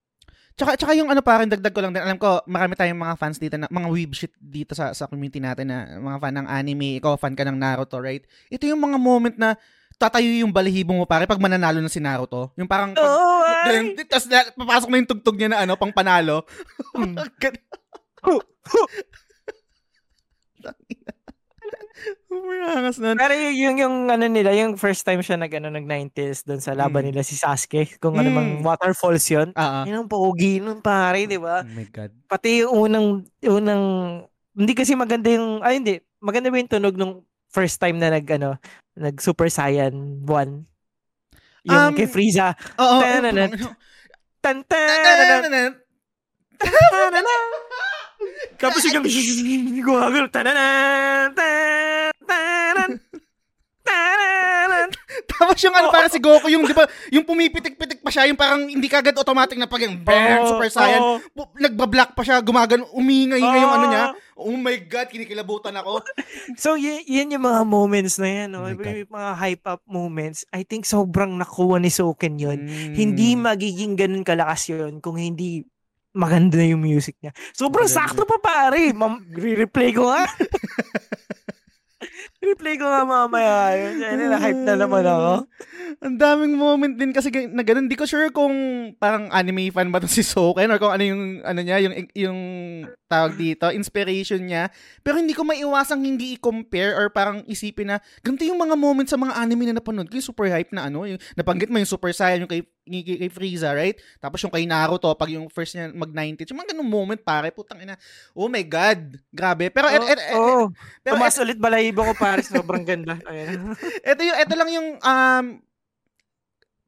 Tsaka, tsaka yung ano parang dagdag ko lang din. Alam ko, marami tayong mga fans dito, na, mga weeb shit dito sa, sa community natin na mga fan ng anime. Ikaw, fan ka ng Naruto, right? Ito yung mga moment na tatayo yung balahibo mo pare pag mananalo na si Naruto. Yung parang, pag, ay! tapos na- papasok na yung tugtog niya na ano, pang panalo. Mm. Super angas nun. Pero yung, yung, yung ano nila, yung first time siya nag, ano, nag 90s doon sa laban Mm. nila si Sasuke, kung ano Mm. mang waterfalls yun. Ah. Yun ang pogi nun pare, di ba? Oh my God. Pati yung unang, unang, hindi kasi maganda yung, ay hindi, maganda ba yung tunog nung first time na nag, ano, nag Super Saiyan 1? Yung Um, kay Frieza. Oo. Tananan. Tan tan Tananan. Tapos yung gumagano. Tananan. Tan tanan. Tanan. Tapos yung ano, parang si Goku, yung, di ba, yung pumipitik-pitik pa siya, yung parang hindi kagad automatic na pag yung Oo, Super Saiyan. oo. Bu- Nagbablock pa siya, gumagano, umingay-ingay yung ano niya. Oh my God, kinikilabutan ako. So, y- yan yung mga moments na yan. No? Oh. Yung mga hype-up moments. I think sobrang nakuha ni Soken yun. Mm. Hindi magiging ganun kalakas yun kung hindi maganda na yung music niya. Sobrang Maganda. sakto pa pare. Mam- re-replay ko nga. replay ko nga mamaya yun. Hype na naman ako. Ang daming moment din kasi na ganun. Hindi ko sure kung parang anime fan ba si Soken or kung ano yung, ano niya, yung, yung tawag dito, inspiration niya. Pero hindi ko maiwasang hindi i-compare or parang isipin na ganito yung mga moments sa mga anime na napanood ko. Yung super hype na ano, yung, nabanggit mo yung Super Saiyan, yung kay, kay, kay Frieza, right? Tapos yung kay Naruto, pag yung first niya mag-90, yung mga ganung moment, pare, putang ina. Oh my God, grabe. Pero, et, et, et, oh, pero Tumas ulit balahibo ko pare, sobrang ganda. Ayan. ito yung ito lang yung um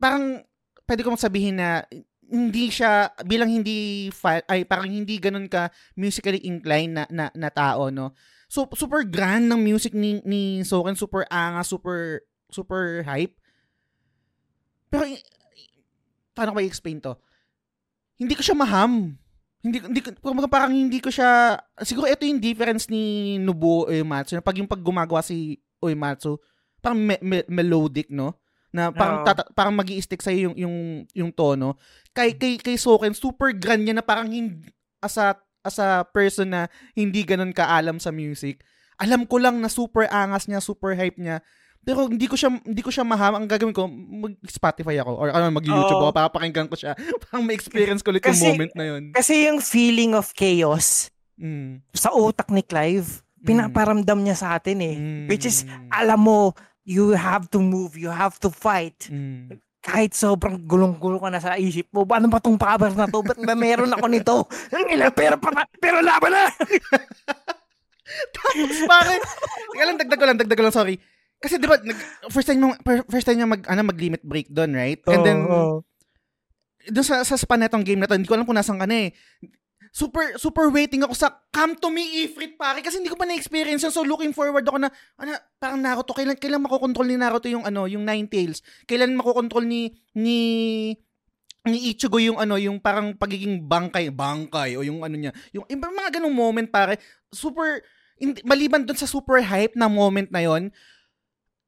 parang pwede kong sabihin na hindi siya bilang hindi fa- ay parang hindi ganun ka musically inclined na na, na tao no. So super grand ng music ni ni Soken, super anga, super super hype. Pero paano ko i-explain to? Hindi ko siya maham. Hindi hindi parang hindi ko siya siguro ito yung difference ni Nobuo Uematsu na pag yung pag gumagawa si Uematsu parang me- me- melodic no na parang Oo. tata- parang magi stick sa yung yung yung tono kay kay kay Soken super grand niya na parang hindi as a as a person na hindi ganun kaalam sa music alam ko lang na super angas niya super hype niya pero hindi ko siya hindi ko siya maham ang gagawin ko mag Spotify ako or ano mag YouTube Oo. ako para pakinggan ko siya parang ma-experience ko ulit yung moment na yun Kasi yung feeling of chaos mm. sa utak ni Clive, pinaparamdam niya sa atin eh. Mm. Which is, alam mo, you have to move, you have to fight. Mm. Kahit sobrang gulong-gulo ka na sa isip mo, ano ba tong power na to? Ba't ba meron ako nito? Ang ina, pero, pa, pero laban na! Tapos bakit? Teka lang, dagdag ko lang, dagdag ko lang, sorry. Kasi di ba, nag, first time per- first time niya mag, ano, mag-limit break doon, right? And then, Oo. doon sa, sa span netong game na to, hindi ko alam kung nasan ka na eh. Super, super waiting ako sa Come to me, Ifrit, pare. Kasi hindi ko pa na-experience yun. So, looking forward ako na, ano, parang Naruto, kailan, kailan makokontrol ni Naruto yung, ano, yung Ninetales? Kailan makokontrol ni, ni, ni Ichigo yung, ano, yung parang pagiging bangkay, bangkay, o yung ano niya. Yung, yung mga ganong moment, pare. Super, hindi, maliban doon sa super hype na moment na yon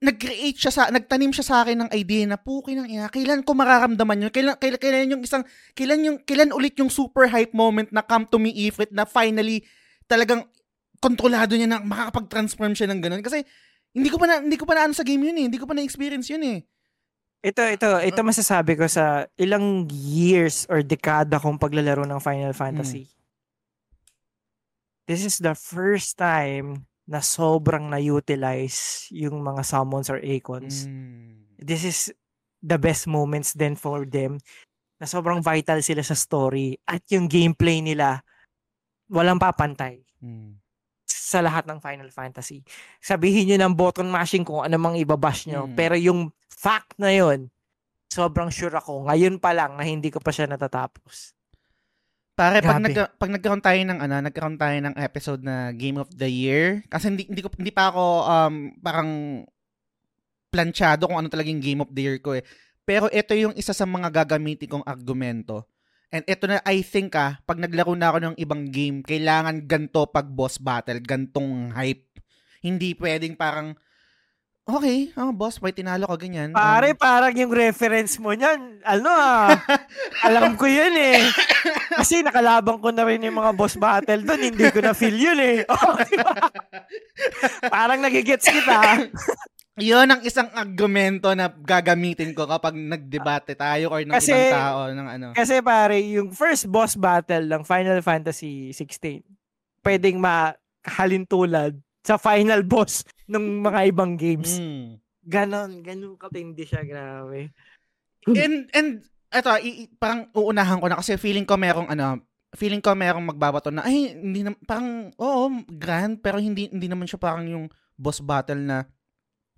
nag-create siya sa, nagtanim siya sa akin ng idea na puki ng ina, kailan ko mararamdaman yun? Kailan, kailan, kailan yung isang, kailan yung, kailan ulit yung super hype moment na come to me Ifrit na finally talagang kontrolado niya na makakapag-transform siya ng ganun. Kasi, hindi ko pa na, hindi ko pa na ano sa game yun eh. Hindi ko pa na-experience yun eh. Ito, ito, ito masasabi ko sa ilang years or dekada kong paglalaro ng Final Fantasy. This is the first time na sobrang na-utilize yung mga summons or icons. Mm. This is the best moments then for them na sobrang vital sila sa story at yung gameplay nila walang papantay Mm. sa lahat ng Final Fantasy. Sabihin nyo ng button mashing kung ano mang ibabash nyo. Mm. Pero yung fact na yun, sobrang sure ako. Ngayon pa lang na hindi ko pa siya natatapos. Pare, pag, Grabe. nag, pag nagkaroon tayo ng ano, nagkaroon tayo ng episode na Game of the Year, kasi hindi hindi ko hindi pa ako um parang planchado kung ano talagang Game of the Year ko eh. Pero ito yung isa sa mga gagamitin kong argumento. And ito na, I think ah, pag naglaro na ako ng ibang game, kailangan ganto pag boss battle, gantong hype. Hindi pwedeng parang, okay, oh, boss, may tinalo ka, ganyan. Pare, Um, parang yung reference mo niyan, ano ah, alam ko yun eh. Kasi nakalabang ko na rin yung mga boss battle doon, hindi ko na feel yun eh. Oh, parang nagigets kita. Yun ang isang argumento na gagamitin ko kapag nagdebate tayo or ng Kasi- ibang tao ng ano. Kasi pare, yung first boss battle ng Final Fantasy 16, pwedeng mahalintulad sa final boss ng mga ibang games. Mm. Ganon, ganon katindi siya, grabe. And and eto, i- parang uunahan ko na kasi feeling ko merong ano, feeling ko merong magbabato na ay hindi na, parang oo, grand pero hindi hindi naman siya parang yung boss battle na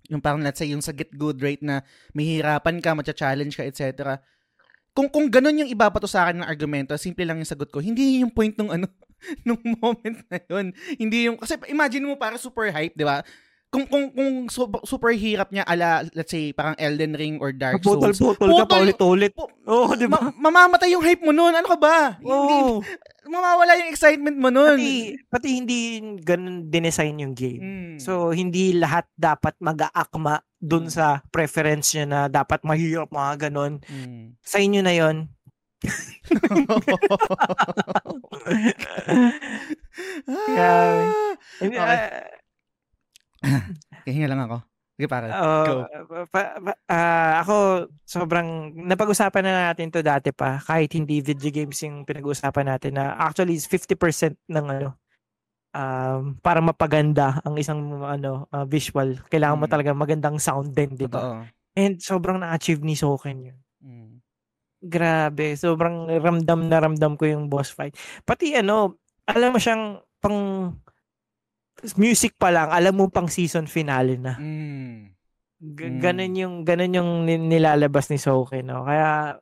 yung parang let's say yung sa get good rate na mahihirapan ka, matcha-challenge ka, etc. Kung kung ganun yung ibabato sa akin ng argumento, simple lang yung sagot ko. Hindi yung point nung ano nung moment na yun. Hindi yung kasi imagine mo para super hype, 'di ba? Kung kung kung super, super hirap niya ala let's say parang Elden Ring or Dark Souls. Putol-putol ka pa ulit-ulit. Oo, di ba? Ma- mamamatay yung hype mo nun. Ano ka ba? Hindi, Oo. mawawala yung excitement mo nun. Pati, pati hindi ganun dinesign yung game. Mm. So, hindi lahat dapat mag-aakma dun Mm. sa preference nyo na dapat mahirap mga ganon. Mm. Sa inyo na yon Ah. Hindi, Okay. ah, Kahinga lang ako. Sige, pare. Uh, Go. pa, pa, uh, ako, sobrang, napag-usapan na natin to dati pa, kahit hindi video games yung pinag-usapan natin na actually is 50% ng ano, um, para mapaganda ang isang ano uh, visual. Kailangan mo Mm. talaga magandang sound din, di ba? And sobrang na-achieve ni Soken yun. Mm. Grabe, sobrang ramdam na ramdam ko yung boss fight. Pati ano, alam mo siyang pang music pa lang, alam mo pang season finale na. Mm. G- Mm. Ganun yung ganun yung ni- nilalabas ni Soken, no. Kaya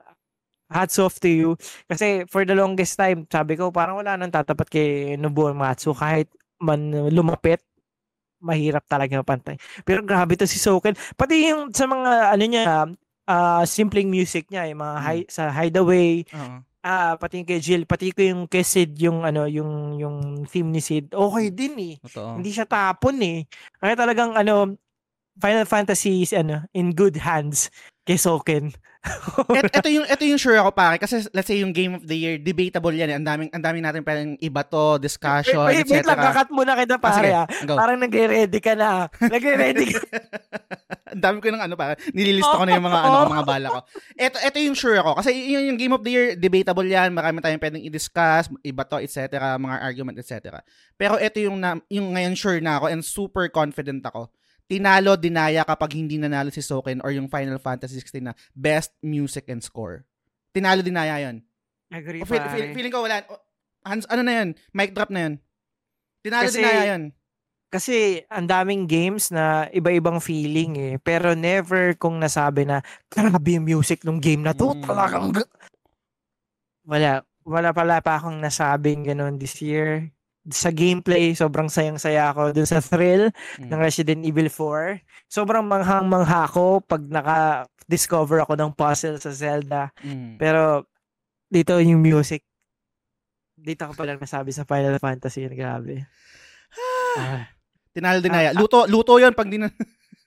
hats off to you kasi for the longest time, sabi ko parang wala nang tatapat kay Nobuo Matsu kahit man lumapit mahirap talaga mapantay. Pero grabe to si Soken. Pati yung sa mga ano niya, ah simpleng music niya, yung mga Mm. hi- sa Hideaway, Oo. ah pati kay Jill, pati ko yung kay Sid, yung ano, yung yung theme ni Sid. Okay din eh. Totoo. Hindi siya tapon eh. Kaya talagang ano, Final Fantasy is ano, in good hands kay Soken. Et, ito yung ito yung sure ako pare kasi let's say yung game of the year debatable yan eh. Ang daming ang daming natin parang iba to, discussion, wait, wait etc. lang, kakat muna kita Ah, sige, pare ah. Parang nagre-ready ka na. Nagre-ready ka. Ang dami ko ng ano para nililista ko na yung mga ano mga bala ko. Ito ito yung sure ako kasi yung, yung game of the year debatable yan, marami tayong pwedeng i-discuss, iba to, etc., mga argument, etc. Pero ito yung na, yung ngayon sure na ako and super confident ako. Tinalo dinaya kapag hindi nanalo si Soken or yung Final Fantasy 16 na best music and score. Tinalo dinaya 'yon. Agree, O, feel, feel, feeling ko wala o, Hans, ano na 'yon? Mic drop na 'yon. Tinalo Kasi- dinaya 'yon. Kasi ang daming games na iba-ibang feeling eh. Pero never kong nasabi na grabe yung music ng game na to. Mm. Talagang g-" wala. Wala pala pa akong nasabing ganun this year. Sa gameplay, sobrang sayang-saya ako dun sa thrill Mm. ng Resident Evil 4. Sobrang manghang-mangha ako pag naka-discover ako ng puzzle sa Zelda. Mm. Pero dito yung music. Dito ko palang nasabi sa Final Fantasy. Grabe. Ah. Tinalo dinaya. Luto, luto 'yon pag di na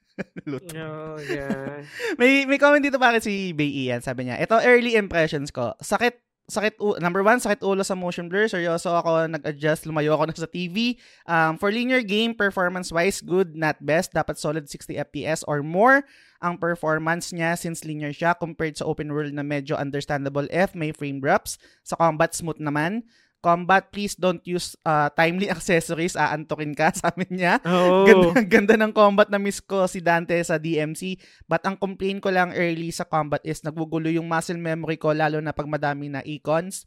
luto. No, yeah. May may comment dito bakit si Bay Ian, sabi niya. Ito early impressions ko. Sakit sakit u- number one, sakit ulo sa motion blur. Seryoso ako nag-adjust, lumayo ako na sa TV. Um, for linear game, performance-wise, good, not best. Dapat solid 60 FPS or more ang performance niya since linear siya compared sa open world na medyo understandable F, may frame drops. Sa combat, smooth naman. Combat, please don't use uh, timely accessories. Aantokin ka, sabi niya. Oh. Ganda, ganda ng combat na miss ko si Dante sa DMC. But ang complaint ko lang early sa combat is naggugulo yung muscle memory ko lalo na pag madami na icons.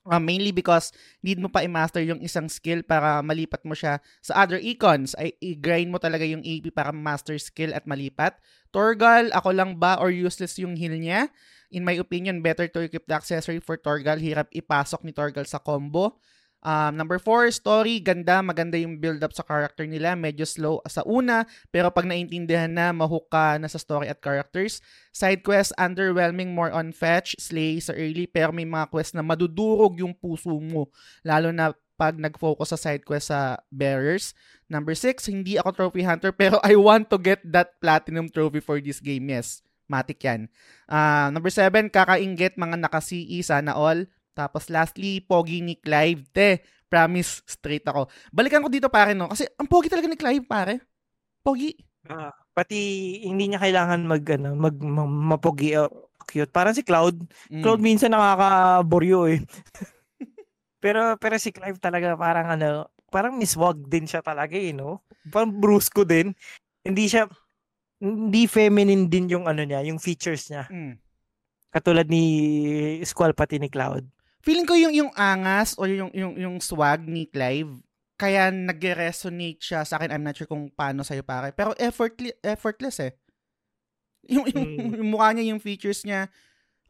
Uh, mainly because need mo pa i-master yung isang skill para malipat mo siya sa other icons. Ay, i-grind mo talaga yung AP para master skill at malipat. Torgal, ako lang ba or useless yung heal niya? In my opinion, better to equip the accessory for Torgal. Hirap ipasok ni Torgal sa combo. Um, number four, story. Ganda, maganda yung build-up sa character nila. Medyo slow sa una, pero pag naintindihan na, mahook ka na sa story at characters. Side quest, underwhelming, more on fetch, slay sa early, pero may mga quest na madudurog yung puso mo. Lalo na pag nag-focus sa side quest sa bearers. Number six, hindi ako trophy hunter, pero I want to get that platinum trophy for this game. Yes, matik yan. Ah, number seven, kakaingit, mga naka-CE, sana all. Tapos lastly, pogi ni Clive. Te, promise, straight ako. Balikan ko dito pare, no? Kasi ang pogi talaga ni Clive, pare. Pogi. Ah, pati hindi niya kailangan mag ano, mag ma- mapogi o cute. Parang si Cloud. Mm. Cloud minsan nakakaboryo eh. pero pero si Clive talaga parang ano, parang miswag din siya talaga eh, no? Parang brusco din. Hindi siya hindi feminine din yung ano niya, yung features niya. Mm. Katulad ni Squall pati ni Cloud. Feeling ko yung yung angas o yung yung yung swag ni Clive kaya nag-resonate siya sa akin. I'm not sure kung paano sa'yo pare. Pero effortless, effortless eh. Yung, yung, Mm. yung mukha niya, yung features niya,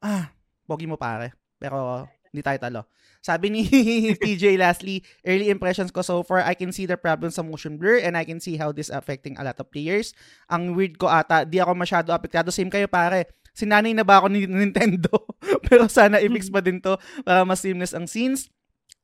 ah, pogi mo pare. Pero hindi tayo talo. Sabi ni TJ lastly, early impressions ko so far, I can see the problem sa motion blur and I can see how this affecting a lot of players. Ang weird ko ata, di ako masyado apektado. Same kayo pare. Sinanay na ba ako ni Nintendo? Pero sana i-fix pa din to para mas seamless ang scenes.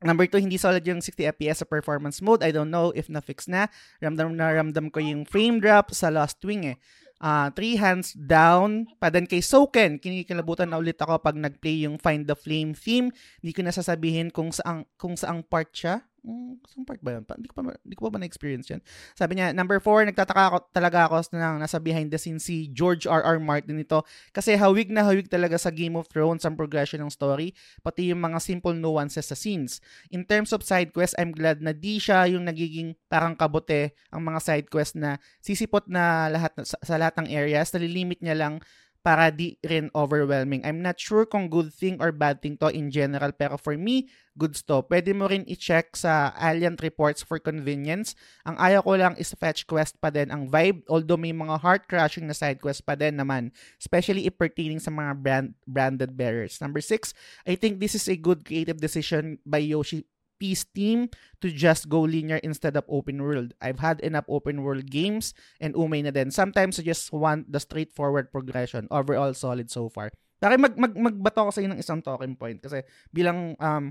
Number two, hindi solid yung 60 FPS sa performance mode. I don't know if na-fix na. Ramdam na ramdam ko yung frame drop sa Lost Wing eh. Uh, three hands down. Padan kay Soken. Kinikilabutan na ulit ako pag nag-play yung Find the Flame theme. Hindi ko nasasabihin kung saang, kung saang part siya. Mm, saan part ba? Pa, hindi ko pa, hindi ko pa ba na-experience yan? Sabi niya, number four, nagtataka ako talaga ako na nasa behind the scenes si George R.R. Martin ito kasi hawig na hawig talaga sa Game of Thrones ang progression ng story, pati yung mga simple nuances sa scenes. In terms of side quest, I'm glad na di siya yung nagiging parang kabote ang mga side quest na sisipot na lahat sa, sa lahat ng areas, nalilimit niya lang para di rin overwhelming. I'm not sure kung good thing or bad thing to in general, pero for me, good to. Pwede mo rin i-check sa Alliant reports for convenience. Ang ayaw ko lang is fetch quest pa din ang vibe, although may mga heart-crushing na side quest pa din naman, especially if pertaining sa mga brand, branded bearers. Number six, I think this is a good creative decision by Yoshi Peace team to just go linear instead of open world. I've had enough open world games and umay na din. Sometimes I just want the straightforward progression. Overall, solid so far. Bakit mag, mag, magbato ko sa inyo ng isang talking point kasi bilang um,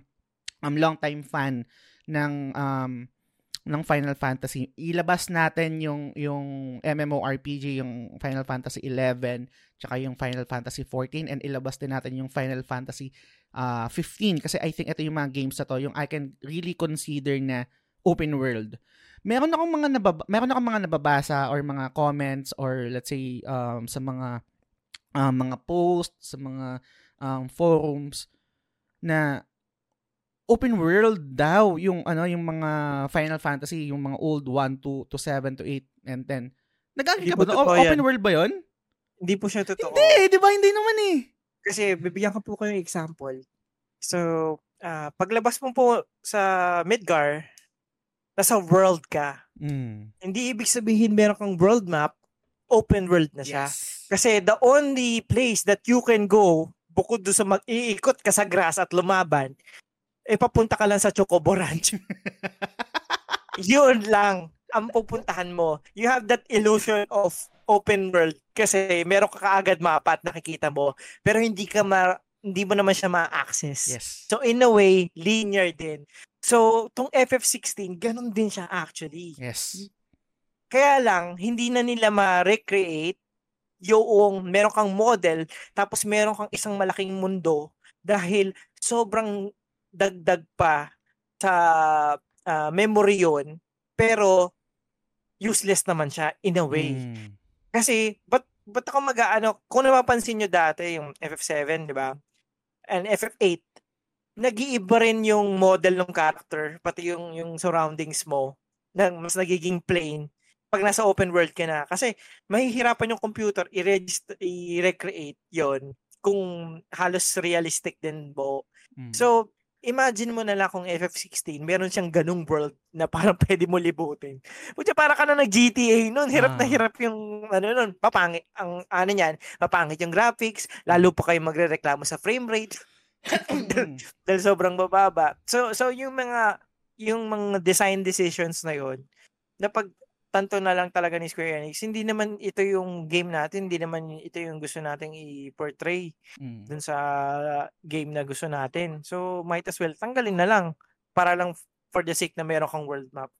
um long time fan ng um, ng Final Fantasy, ilabas natin yung yung MMORPG, yung Final Fantasy 11, tsaka yung Final Fantasy 14 and ilabas din natin yung Final Fantasy uh, ah, 15 kasi I think ito yung mga games na to yung I can really consider na open world. Meron akong mga nababa, meron akong mga nababasa or mga comments or let's say um, sa mga uh, mga posts, sa mga um, forums na open world daw yung ano yung mga Final Fantasy, yung mga old 1 to to 7 to 8 and 10. Nag-agree ka ba? Open yan. world ba 'yon? Hindi po siya totoo. Hindi, di ba? Hindi naman eh. Kasi bibigyan ko po kayo ng example. So, uh, paglabas mo po sa Midgar, nasa world ka. Mm. Hindi ibig sabihin meron kang world map, open world na siya. Yes. Kasi the only place that you can go, bukod doon sa mag-iikot ka sa grass at lumaban, eh papunta ka lang sa Chocobo Ranch. Yun lang ang pupuntahan mo. You have that illusion of open world kasi meron ka kaagad mapa at nakikita mo pero hindi ka ma hindi mo naman siya ma-access. Yes. So in a way, linear din. So tong FF16, ganun din siya actually. Yes. Kaya lang hindi na nila ma-recreate yung meron kang model tapos meron kang isang malaking mundo dahil sobrang dagdag pa sa uh, memory yon pero useless naman siya in a way. Mm. Kasi, but, but ako mag-ano, kung napapansin nyo dati, yung FF7, di ba? And FF8, nag-iiba rin yung model ng character, pati yung, yung surroundings mo, nang mas nagiging plain pag nasa open world ka na. Kasi, mahihirapan yung computer i-register, i-recreate yon kung halos realistic din bo. Hmm. So, imagine mo na lang kung FF16, meron siyang ganung world na parang pwede mo libutin. Kutya para ka na nag-GTA noon, hirap ah. na hirap yung ano noon, papangit ang ano niyan, papangit yung graphics, lalo pa kayo magrereklamo sa frame rate. dahil, dahil sobrang bababa. So so yung mga yung mga design decisions na yon na pag tanto na lang talaga ni Square Enix, hindi naman ito yung game natin, hindi naman ito yung gusto nating i-portray mm. dun sa game na gusto natin. So, might as well, tanggalin na lang para lang for the sake na meron kang world map.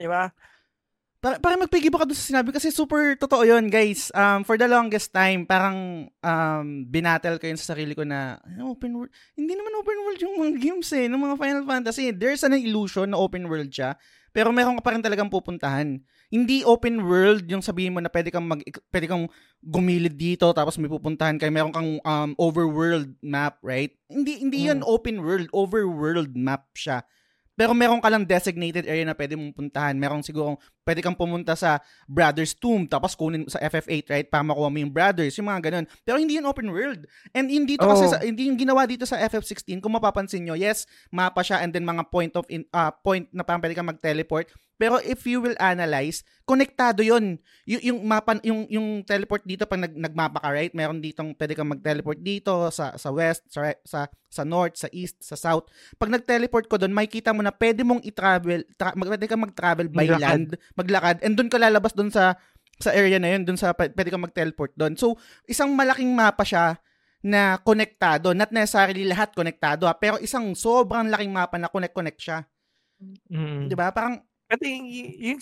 Di ba? Para, para magpigibak ka doon sa sinabi kasi super totoo yon guys. Um, for the longest time, parang um, binatel ko yun sa sarili ko na open world. Hindi naman open world yung mga games eh, ng mga Final Fantasy. There's an illusion na open world siya, pero meron ka pa rin talagang pupuntahan hindi open world yung sabihin mo na pwede kang mag pwede kang gumilid dito tapos may pupuntahan kay meron kang um, overworld map, right? Hindi hindi mm. 'yun open world, overworld map siya. Pero meron ka lang designated area na pwede mong puntahan. Meron siguro, pwede kang pumunta sa Brothers Tomb, tapos kunin sa FF8, right? Para makuha mo yung Brothers, yung mga ganun. Pero hindi yun open world. And hindi dito oh. kasi, sa, hindi yung ginawa dito sa FF16, kung mapapansin nyo, yes, mapa siya and then mga point of, in, uh, point na parang pwede kang mag-teleport. Pero if you will analyze, konektado 'yon. Y- yung mapa yung yung teleport dito pag nag nagmapa ka, right? Meron ditong pwede kang mag-teleport dito sa sa west, sa sa sa north, sa east, sa south. Pag nag-teleport ko doon, makikita mo na pwede mong i-travel, tra- pwede kang mag-travel by maglakad. land, maglakad, and doon ka lalabas doon sa sa area na 'yon, doon sa pwede kang mag-teleport doon. So, isang malaking mapa siya na konektado, not necessarily lahat konektado, ha, pero isang sobrang laking mapa na connect-connect siya. Mm. 'Di ba? Parang Pati yung, yung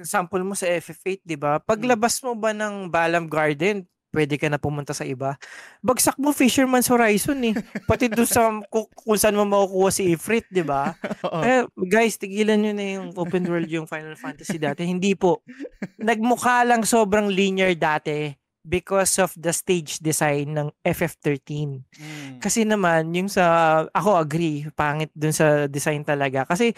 sample mo sa FF8, di ba? Paglabas mo ba ng Balam Garden, pwede ka na pumunta sa iba. Bagsak mo Fisherman's Horizon eh. Pati doon sa kung, kung saan mo makukuha si Ifrit, di ba? Eh, guys, tigilan nyo na yung open world yung Final Fantasy dati. Hindi po. Nagmukha lang sobrang linear dati because of the stage design ng FF13. Mm. Kasi naman, yung sa, ako agree, pangit dun sa design talaga. Kasi,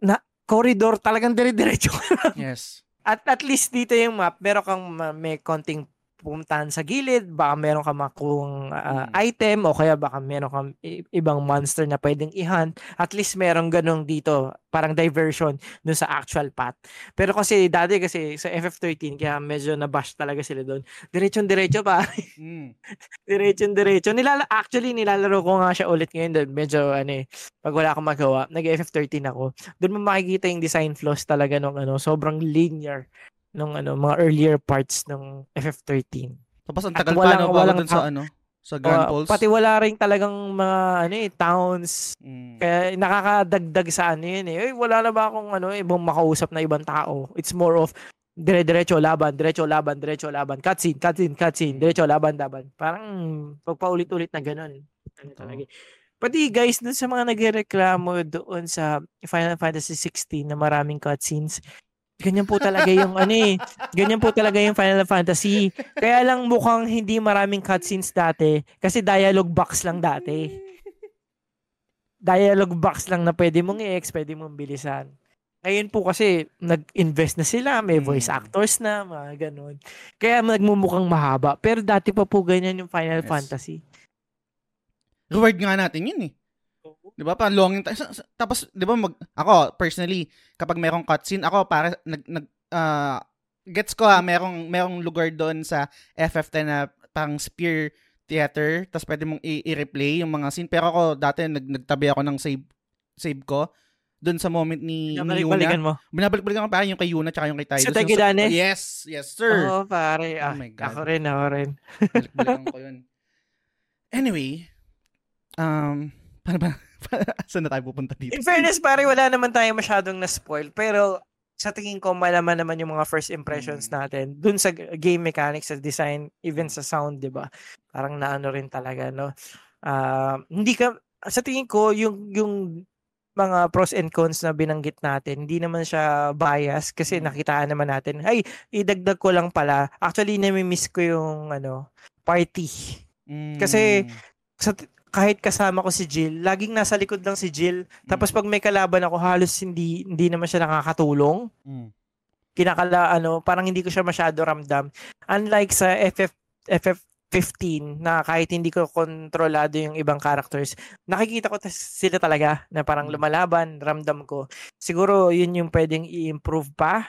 na, corridor talagang dire-diretso. yes. At at least dito yung map, meron kang ma- may konting pumuntahan sa gilid, baka meron kang makuhang uh, Mm. item o kaya baka meron kang i- ibang monster na pwedeng i-hunt. At least meron ganong dito, parang diversion dun sa actual path. Pero kasi dati kasi sa FF13, kaya medyo nabash talaga sila doon. Diretsyon-diretso pa. Mm. Diretsyon-diretso. Nilala actually nilalaro ko nga siya ulit ngayon doon. Medyo ano eh, pag wala akong magawa, nag-FF13 ako. Doon mo makikita yung design flaws talaga nung ano, sobrang linear nung ano, mga earlier parts ng FF13. Tapos ang tagal walang- pa no, walang sa ano, sa Grand Uh, Pulse. pati wala rin talagang mga ano eh, towns. Mm. Kaya nakakadagdag sa ano yun eh. Ay, wala na ba akong ano, ibang makausap na ibang tao? It's more of dire-diretso laban, diretso laban, diretso laban, cutscene, cutscene, cutscene, diretso laban, laban. Parang pagpaulit-ulit na ganun. Ano talaga. eh. Pati guys, dun sa mga nagreklamo doon sa Final Fantasy 16 na maraming cutscenes, ganyan po talaga yung ano eh. Ganyan po talaga yung Final Fantasy. Kaya lang mukhang hindi maraming cutscenes dati kasi dialogue box lang dati. Dialogue box lang na pwede mong i-ex, pwede mong bilisan. Ngayon po kasi nag-invest na sila, may voice Mm. actors na, mga ganun. Kaya nagmumukhang mahaba. Pero dati pa po ganyan yung Final Yes. Fantasy. Reward nga natin yun eh. 'Di ba? Parang longing sa- Tapos 'di ba mag ako personally kapag merong cutscene, ako para nag nag ah, gets ko ah, merong merong lugar doon sa FF10 na parang spear theater, tapos pwede mong i- i-replay yung mga scene. Pero ako dati nag nagtabi ako ng save save ko doon sa moment ni, ni Yuna. Mo. Binabalik-balikan ko pa yung kay Yuna tsaka yung kay Tidus. Sa Yung Tegidane? Yes, yes sir. Oo, pare. Oh Ah, my God. Ako rin, ako rin. Balik-balikan ko yun. Anyway, um, paano ba? Saan na tayo pupunta dito? In fairness, pare, wala naman tayo masyadong na-spoil. Pero sa tingin ko, malaman naman yung mga first impressions Mm. natin. Dun sa game mechanics, sa design, even sa sound, di ba? Parang naano rin talaga, no? Ah, hindi ka, sa tingin ko, yung, yung mga pros and cons na binanggit natin, hindi naman siya bias kasi Mm. nakitaan naman natin. Ay, idagdag ko lang pala. Actually, nami-miss ko yung ano, party. Kasi- Mm. Sa, kahit kasama ko si Jill, laging nasa likod lang si Jill. Tapos pag may kalaban ako, halos hindi hindi naman siya nakakatulong. Mm. Kinakala ano, parang hindi ko siya masyado ramdam. Unlike sa FF FF15 na kahit hindi ko kontrolado yung ibang characters, nakikita ko sila talaga na parang Mm. lumalaban, ramdam ko. Siguro yun yung pwedeng i-improve pa.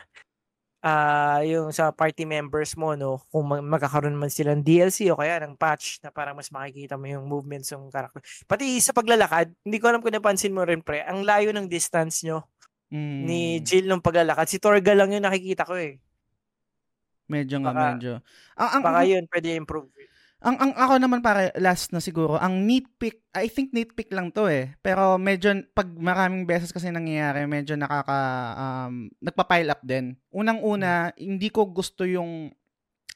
Ah, yung sa party members mo no, kung mag- magkakaroon man sila ng DLC o kaya ng patch na parang mas makikita mo yung movements ng character. Pati sa paglalakad, hindi ko alam kung napansin mo rin pre, ang layo ng distance nyo Mm. ni Jill nung paglalakad. Si Torga lang yung nakikita ko eh. Medyo nga, Baka- medyo. Ang, ang, Baka yun pwede improve. Ang, ang ako naman para last na siguro, ang nitpick, I think nitpick lang to eh. Pero medyo, pag maraming beses kasi nangyayari, medyo nakaka, um, nagpa-pile up din. Unang-una, hindi ko gusto yung,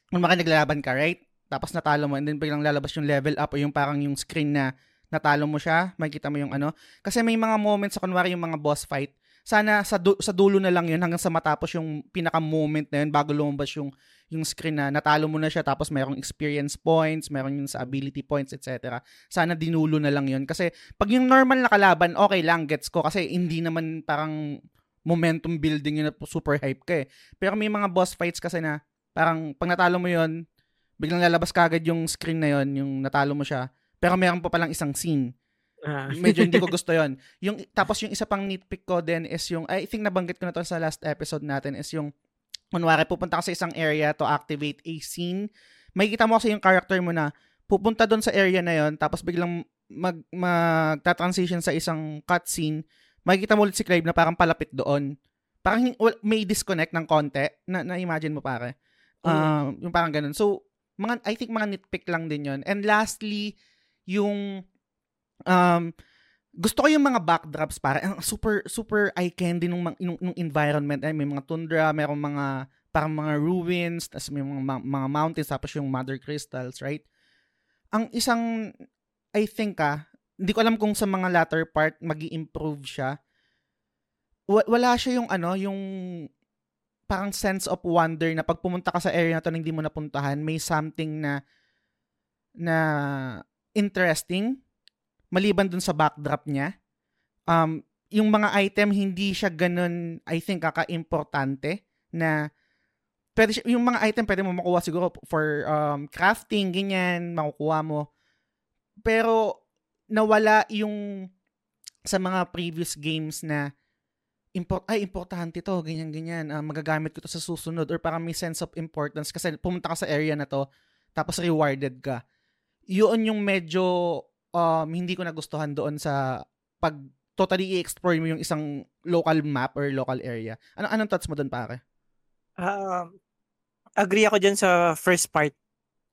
kung maka naglalaban ka, right? Tapos natalo mo, and then biglang lalabas yung level up o yung parang yung screen na natalo mo siya, makikita mo yung ano. Kasi may mga moments sa kunwari yung mga boss fight, sana sa, du- sa dulo na lang yun hanggang sa matapos yung pinaka-moment na yun bago lumabas yung yung screen na natalo mo na siya tapos mayroong experience points, mayroong yung sa ability points, etc. Sana dinulo na lang yun. Kasi pag yung normal na kalaban, okay lang, gets ko. Kasi hindi naman parang momentum building yun na super hype ka eh. Pero may mga boss fights kasi na parang pag natalo mo yun, biglang lalabas kagad yung screen na yun, yung natalo mo siya. Pero meron pa palang isang scene. Ah. Medyo hindi ko gusto yon. Yung tapos yung isa pang nitpick ko din is yung I think nabanggit ko na to sa last episode natin is yung kunwari pupunta ka sa isang area to activate a scene. Makikita mo kasi yung character mo na pupunta doon sa area na yon tapos biglang mag magta-transition sa isang cutscene. Makikita mo ulit si Clive na parang palapit doon. Parang wal- may disconnect ng konti. Na, na-imagine mo pare. Um, yung parang ganun. So, mga, I think mga nitpick lang din yon And lastly, yung um, gusto ko yung mga backdrops para ang super super eye candy nung, mga- nung, nung environment ay may mga tundra, merong mga parang mga ruins, tapos may mga, ma- mga mountains, tapos yung mother crystals, right? Ang isang, I think ah, hindi ko alam kung sa mga latter part mag improve siya. Wa- wala siya yung ano, yung parang sense of wonder na pag pumunta ka sa area na to na hindi mo napuntahan, may something na na interesting maliban dun sa backdrop niya. Um, yung mga item hindi siya ganun I think kaka-importante na pwede siya, yung mga item pwede mo makuha siguro for um, crafting ganyan makukuha mo pero nawala yung sa mga previous games na import ay importante to ganyan ganyan uh, magagamit ko to sa susunod or parang may sense of importance kasi pumunta ka sa area na to tapos rewarded ka yun yung medyo um, hindi ko nagustuhan doon sa pag totally i-explore mo yung isang local map or local area. Ano anong thoughts mo doon pare? Uh, agree ako dyan sa first part.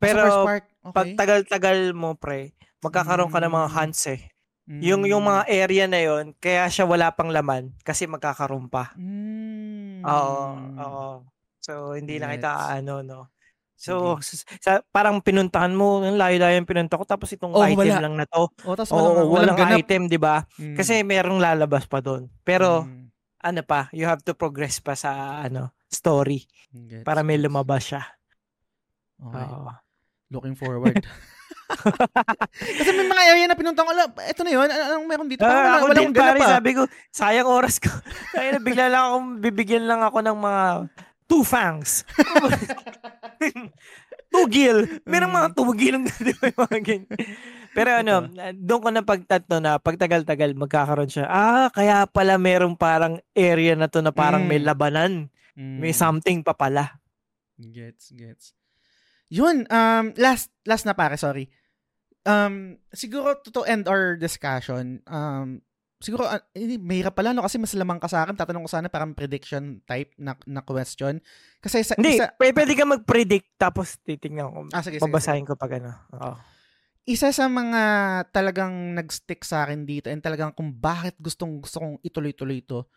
Pero sa first part, okay. pag tagal-tagal mo pre, magkakaroon ka ng mga Mm. hunts eh. Yung yung mga area na yon, kaya siya wala pang laman kasi magkakaroon pa. Mm. Oo, oo. So hindi na kita ano no. So sa, sa- parang pinuntahan mo, ang layo-layo yung pinunta ko tapos itong Oh, item wala. lang na to. Oh, tapos Oo, walang, walang, item, 'di ba? Mm. Kasi merong lalabas pa doon. Pero Mm. ano pa, you have to progress pa sa ano, story Gets, para may lumabas siya. Okay. Oo. Looking forward. Kasi may mga area na pinunta ko, eto na yun, ano- anong meron dito? Parang Ah, wala, ako wala din pare, ah. sabi ko, sayang oras ko. Kaya na bigla lang akong bibigyan lang ako ng mga two fangs. tugil. Merong mga Mm. tugil ng di ba, mga ganyan. Pero ano, doon ko na pagtatno na pagtagal-tagal magkakaroon siya. Ah, kaya pala merong parang area na to na parang may Mm. labanan. Mm. May something pa pala. Gets, gets. Yun, um, last, last na pare, sorry. Um, siguro to, to end our discussion, um, siguro, uh, hindi, mahirap pala, no? Kasi mas lamang ka sa akin, tatanong ko sana parang prediction type na, na question. Kasi sa, Hindi, isa, p- pwede ka mag-predict tapos titingnan ko. ah, sige, sige, sige. Babasahin ko pag ano. Oo. isa sa mga talagang nag-stick sa akin dito and talagang kung bakit gustong gusto kong ituloy-tuloy ito,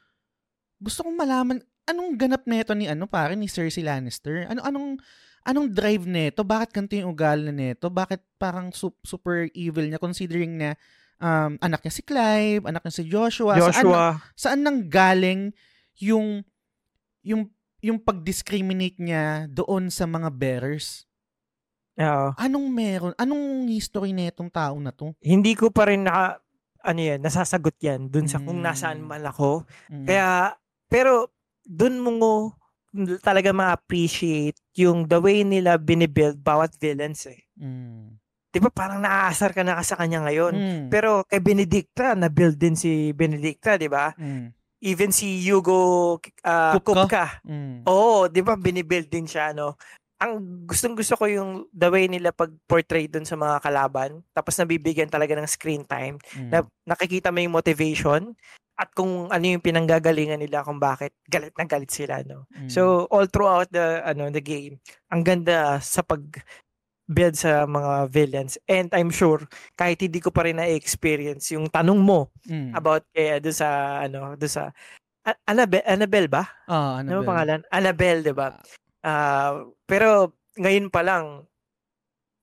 gusto kong malaman anong ganap nito ni ano pare ni Cersei Lannister. Ano anong anong drive nito? Bakit ganito yung ugali nito? Bakit parang su- super evil niya considering na um, anak niya si Clive, anak niya si Joshua. Saan, Joshua. saan nang galing yung yung yung pag-discriminate niya doon sa mga bearers? Oo. Anong meron? Anong history na itong tao na to? Hindi ko pa rin naka, ano yan, nasasagot yan dun sa kung Mm. nasaan man ako. Mm. Kaya, pero, dun mo talaga ma-appreciate yung the way nila binibuild bawat villains eh. Mm. Di ba parang naaasar ka na sa kanya ngayon. Mm. Pero kay Benedicta, na-build din si Benedicta, di ba? Mm. Even si Hugo uh, Kupka? Kupka. Mm. Oo, di ba binibuild din siya, no? Ang gustong gusto ko yung the way nila pag-portray dun sa mga kalaban, tapos nabibigyan talaga ng screen time, Mm. na nakikita mo yung motivation, at kung ano yung pinanggagalingan nila kung bakit galit na galit sila, no? Mm. So, all throughout the, ano, the game, ang ganda sa pag build sa mga villains. And I'm sure, kahit hindi ko pa rin na-experience yung tanong mo Mm. about eh, doon sa, ano, doon sa, A- Annabelle, Annabelle ba? Ah, Ano Annabelle. ba pangalan? Annabelle, di ba? Ah, pero ngayon pa lang,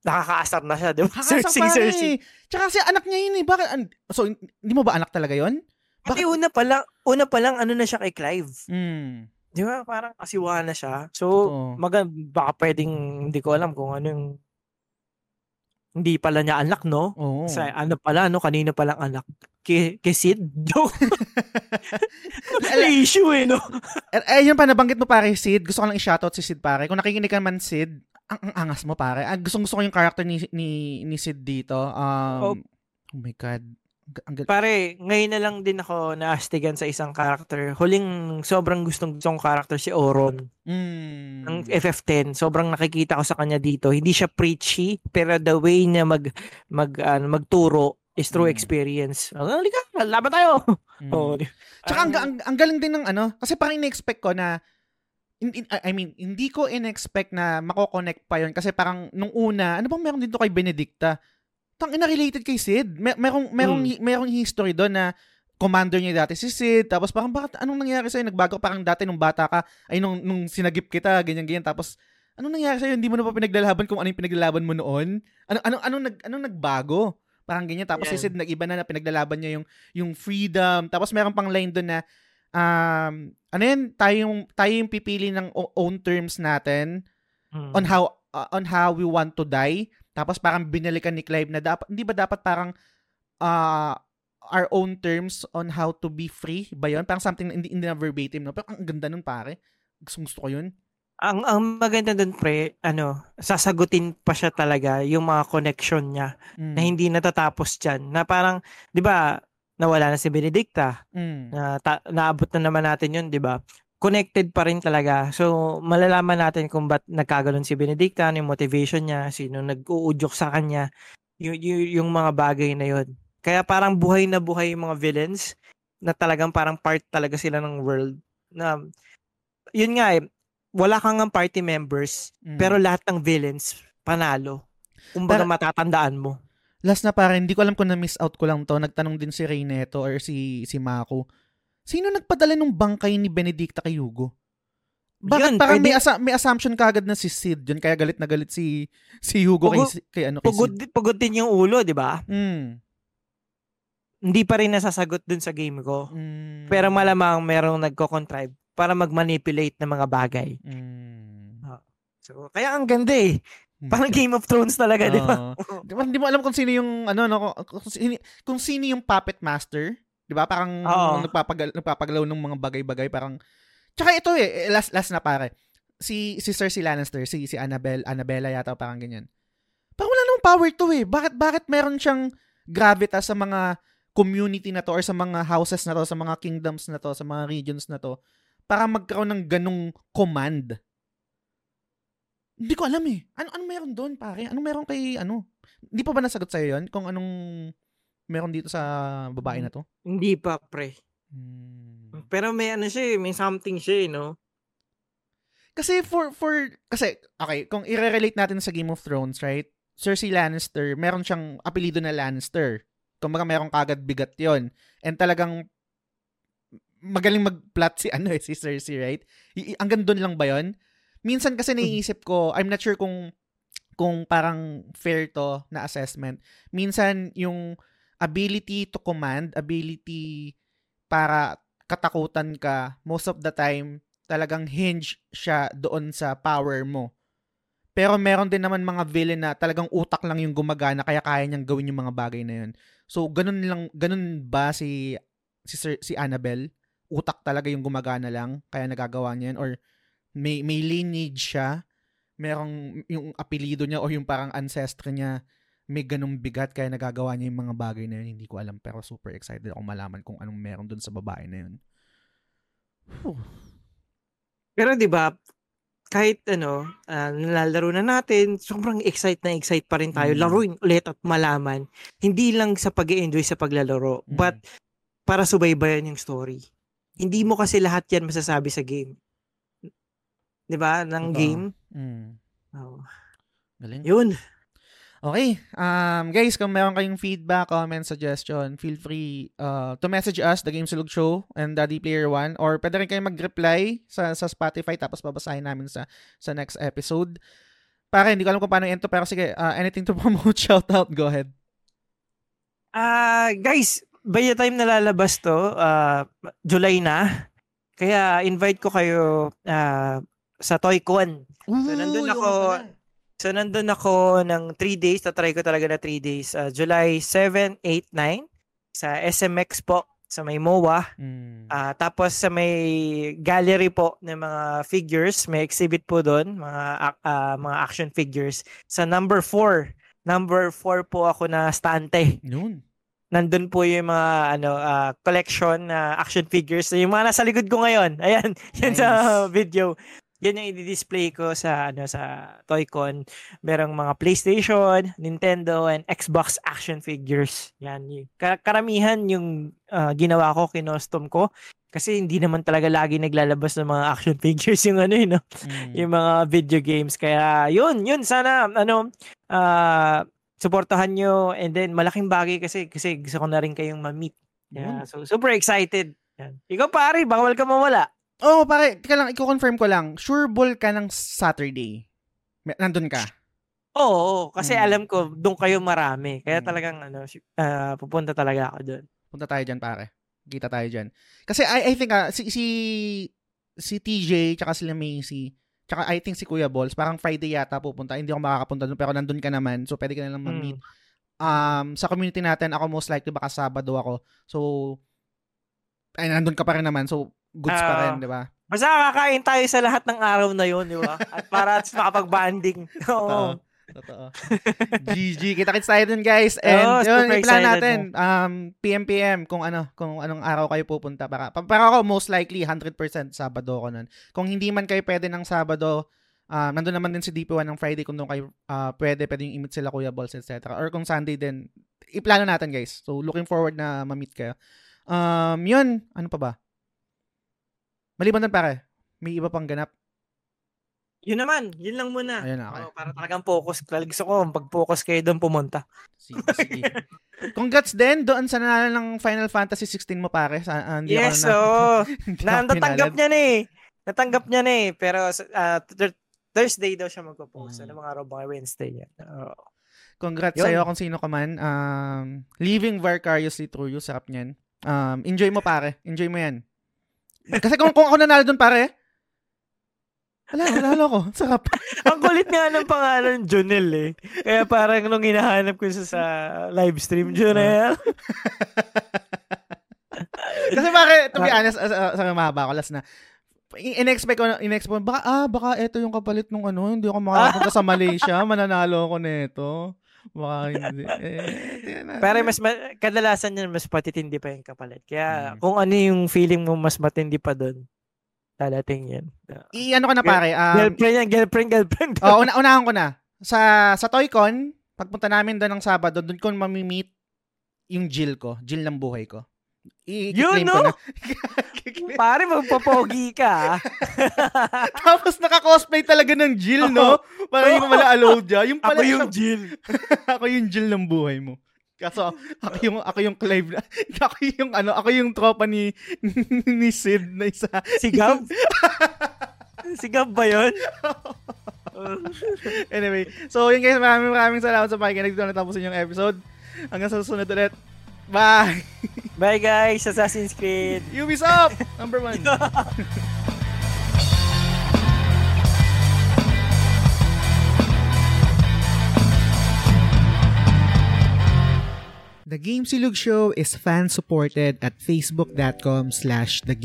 nakakaasar na siya, di ba? Cersei. Cersei. Tsaka kasi anak niya yun eh. Bakit? an- So, hin- hindi mo ba anak talaga yon? Pati una pa lang, una pa lang, ano na siya kay Clive. Mm. Di ba? Parang kasiwa na siya. So, Totoo. baka pwedeng, hindi ko alam kung ano yung, hindi pala niya anak, no? Oo. Sa ano pala, no? Kanina palang anak. Kay, kay Sid? Joke. May issue eh, no? Eh, eh, yun pa, nabanggit mo pare, Sid. Gusto ko lang i-shoutout si Sid pare. Kung nakikinig ka man, Sid, ang, ang angas mo pare. Ah, gusto, gusto ko yung character ni, ni, ni Sid dito. Um, Oh. oh. my God. Ang, ang, Pare, ngayon na lang din ako naastigan sa isang character. Huling sobrang gustong gustong character si Oron mm, ng FF10. Sobrang nakikita ko sa kanya dito. Hindi siya preachy, pero the way niya mag mag ano, magturo is through Mm. experience. Oh, halika, laban tayo. mm. Oh, Tsaka ang, ang, ang galing din ng ano, kasi parang in-expect ko na, in, in- I mean, hindi ko in-expect na mako-connect pa yon kasi parang nung una, ano bang meron dito kay Benedicta? Tang ina related kay Sid. Mer- merong merong Mm. merong history doon na commander niya dati si Sid, tapos parang bakit anong nangyari sa'yo? Nagbago parang dati nung bata ka, ay nung, nung sinagip kita, ganyan ganyan tapos anong nangyari sa'yo? Hindi mo na pa pinaglalaban kung ano yung pinaglalaban mo noon? Ano ano anong nag anong nagbago? Parang ganyan tapos yeah. si Sid nag-iba na na pinaglalaban niya yung yung freedom. Tapos meron pang line doon na um ano yan, tayo yung tayo yung pipili ng own terms natin hmm. on how uh, on how we want to die. Tapos parang binalikan ni Clive na dapat hindi ba dapat parang uh, our own terms on how to be free ba yun? Parang something na hindi, hindi na verbatim, no? Pero ang ganda nun, pare. Gusto, gusto ko yun. Ang ang maganda dun pre, ano, sasagutin pa siya talaga yung mga connection niya mm. na hindi natatapos diyan. Na parang 'di ba, nawala na si Benedicta. Mm. Na ta- naabot na naman natin 'yun, 'di ba? Connected pa rin talaga. So, malalaman natin kung ba't nagkaganoon si Benedicta, ano yung motivation niya, sino nag-uudyok sa kanya, yung, yung, yung mga bagay na 'yon. Kaya parang buhay na buhay yung mga villains na talagang parang part talaga sila ng world. Na, yun nga eh, wala kang ng party members, mm. pero lahat ng villains, panalo. Kumbaga Para, matatandaan mo. Last na parang, hindi ko alam kung na-miss out ko lang to. Nagtanong din si Reyneto or si, si Mako. Sino nagpadala ng bangkay ni Benedicta kay Hugo? Bakit Yun, parang pwede... may, asa- may assumption kagad na si Sid yun, kaya galit na galit si si Hugo Pugod, kay, kay ano kay pugod, Sid. Pugod din yung ulo, di ba? Mm hindi pa rin nasasagot dun sa game ko. Mm. Pero malamang merong nagko-contrive para mag-manipulate ng mga bagay. Mm. So, kaya ang ganda eh. Hmm. Parang Game of Thrones talaga, uh, di ba? Hindi mo alam kung sino yung ano no kung sino, kung sino yung puppet master, 'di ba? Parang uh, nagpapagal nagpapagalaw ng mga bagay-bagay parang Tsaka ito eh, last last na pare. Si si Cersei Lannister, si si Annabelle, Annabella yata parang ganyan. Parang wala namang power to eh. Bakit bakit meron siyang gravitas sa mga community na to or sa mga houses na to, sa mga kingdoms na to, sa mga regions na to, para magkaroon ng ganong command. Hindi ko alam eh. Ano, ano meron doon, pare? Ano meron kay, ano? Hindi pa ba nasagot sa'yo yon Kung anong meron dito sa babae na to? Hindi pa, pre. Hmm. Pero may ano siya eh, may something siya eh, no? Kasi for, for, kasi, okay, kung i-relate natin sa Game of Thrones, right? Cersei Lannister, meron siyang apelido na Lannister. Kumbaga mayroong kagad bigat yon And talagang magaling mag-plot si ano eh, si Cersei, right? I- hanggang doon lang ba yon Minsan kasi hmm. naiisip ko, I'm not sure kung kung parang fair to na assessment. Minsan yung ability to command, ability para katakutan ka, most of the time talagang hinge siya doon sa power mo. Pero meron din naman mga villain na talagang utak lang yung gumagana kaya kaya niyang gawin yung mga bagay na yun. So ganun lang ganun ba si si Sir, si Annabelle? Utak talaga yung gumagana lang kaya nagagawa niya yun or may may lineage siya, merong yung apelyido niya o yung parang ancestry niya may ganung bigat kaya nagagawa niya yung mga bagay na yun. Hindi ko alam pero super excited ako malaman kung anong meron dun sa babae na yun. Whew. Pero 'di ba, kahit ano, uh, nalalaro na natin, sobrang excite na excite pa rin tayo. Mm. Laruin ulit at malaman. Hindi lang sa pag enjoy sa paglalaro, mm. but para subaybayan yung story. Hindi mo kasi lahat yan masasabi sa game. 'Di ba? Ng Ito. game. Mm. Oh. Galing. Yun. Okay. Um, guys, kung meron kayong feedback, comment, suggestion, feel free uh, to message us, The Game Sulog Show and Daddy Player One. Or pwede rin kayo mag-reply sa, sa Spotify tapos babasahin namin sa, sa next episode. Para hindi ko alam kung paano ento pero sige, uh, anything to promote, shout out, go ahead. Ah, uh, guys, by the time nalalabas to, uh, July na. Kaya invite ko kayo uh, sa ToyCon. So nandun ako So, nandun ako ng 3 days. Tatry ko talaga na 3 days. Uh, July 7, 8, 9 sa SMX po sa may MOA. Mm. Uh, tapos sa may gallery po ng mga figures, may exhibit po doon, mga uh, mga action figures. Sa number 4, number 4 po ako na stante. Noon. Nandun po yung mga ano uh, collection na uh, action figures. Yung mga nasa likod ko ngayon. Ayan, yan nice. sa video yan yung i-display ko sa ano sa Toycon. Merong mga PlayStation, Nintendo, and Xbox action figures. Yan. Yung, karamihan yung uh, ginawa ko, kinostom ko. Kasi hindi naman talaga lagi naglalabas ng mga action figures yung ano yun, no? Mm. yung mga video games. Kaya yun, yun sana ano uh, suportahan nyo and then malaking bagay kasi kasi gusto ko na rin kayong ma-meet Yeah, so super excited. Yan. Ikaw pare, bawal ka mawala. Oh, pare, tika lang, i-confirm ko lang. Sure ball ka ng Saturday. Nandun ka. Oo, oo, kasi Mm. alam ko doon kayo marami. Kaya Mm. talagang ano, ah, pupunta talaga ako doon. Punta tayo dyan, pare. Kita tayo dyan. Kasi I, I think, ah, si, si, si TJ, tsaka sila Macy, tsaka I think si Kuya Balls, parang Friday yata pupunta. Hindi ako makakapunta doon, pero nandun ka naman. So, pwede ka na lang ma-meet. Mm. Um, sa community natin, ako most likely baka Sabado ako. So, ay, nandun ka pa rin naman. So, goods pa Ah. rin, di ba? Basta kakain tayo sa lahat ng araw na yon, di ba? At para at makapag-banding. Oo. Totoo. GG. Kita-kits tayo dun, guys. And Oo, yun, i-plan natin. Um, PM-PM kung ano, kung anong araw kayo pupunta. Para, pa- para ako, most likely, 100% Sabado ako nun. Kung hindi man kayo pwede ng Sabado, uh, nandun naman din si DP1 ng Friday kung doon kayo uh, pwede, pwede yung imit sila Kuya Balls, etc. Or kung Sunday din, iplano natin, guys. So, looking forward na ma-meet kayo. Um, yun. Ano pa ba? Maliban doon, pare. May iba pang ganap. Yun naman, yun lang muna. Ayun na, okay. Oo, para talagang focus. Gusto ko, pag-focus kayo doon pumunta. Sige, sige. Congrats din doon sa nanalo ng Final Fantasy 16 mo pare. Sa, ah, hindi yes, ako na, na, pinalad. niya na eh. Natanggap niya na eh. Pero uh, th- Thursday daw siya magpo-post. Mm. Ano mga araw ba? Wednesday niya. Oo. Congrats Yun. sa'yo kung sino ka man. Um, living vicariously through you. Sarap niyan. Um, enjoy mo pare. Enjoy mo yan. Kasi kung, kung ako nanalo doon pare, wala, wala ko. Sarap. Ang kulit nga ng pangalan, Jonel eh. Kaya parang nung hinahanap ko siya sa live stream, Jonel. Kasi pare, to be honest, sa, sa mahaba ko, last na, in-expect ko, in-expect ko, baka, ah, baka ito yung kapalit nung ano, hindi ako makakapunta sa Malaysia, mananalo ako nito. Baka hindi. Eh. Pero mas ma- kadalasan yan, mas patitindi pa yung kapalit. Kaya Mm. kung ano yung feeling mo mas matindi pa doon, dadating yan. I-ano ko na pare, um, girlfriend yan, girlfriend, girlfriend. oh, una unahan ko na. Sa sa Toycon, pagpunta namin doon ng Sabado, doon ko mamimit yung Jill ko, Jill ng buhay ko. Yun, no? Pare, magpapogi ka. Tapos naka-cosplay talaga ng Jill, no? Parang yung wala alodya. Yung pala Ako yung Jill. ako yung Jill ng buhay mo. Kaso ako yung ako yung Clive. na- Ako yung ano, ako yung tropa ni ni Sid na isa. Si Gab? si Gab ba yun? anyway, so yun guys, maraming maraming salamat sa pakikinig dito na tapusin yung episode. Hanggang sa susunod ulit. Bye! Bye guys, Assassin's Creed. Ubisoft! Number one. The Game Silug Show is fan-supported at facebook.com slash The.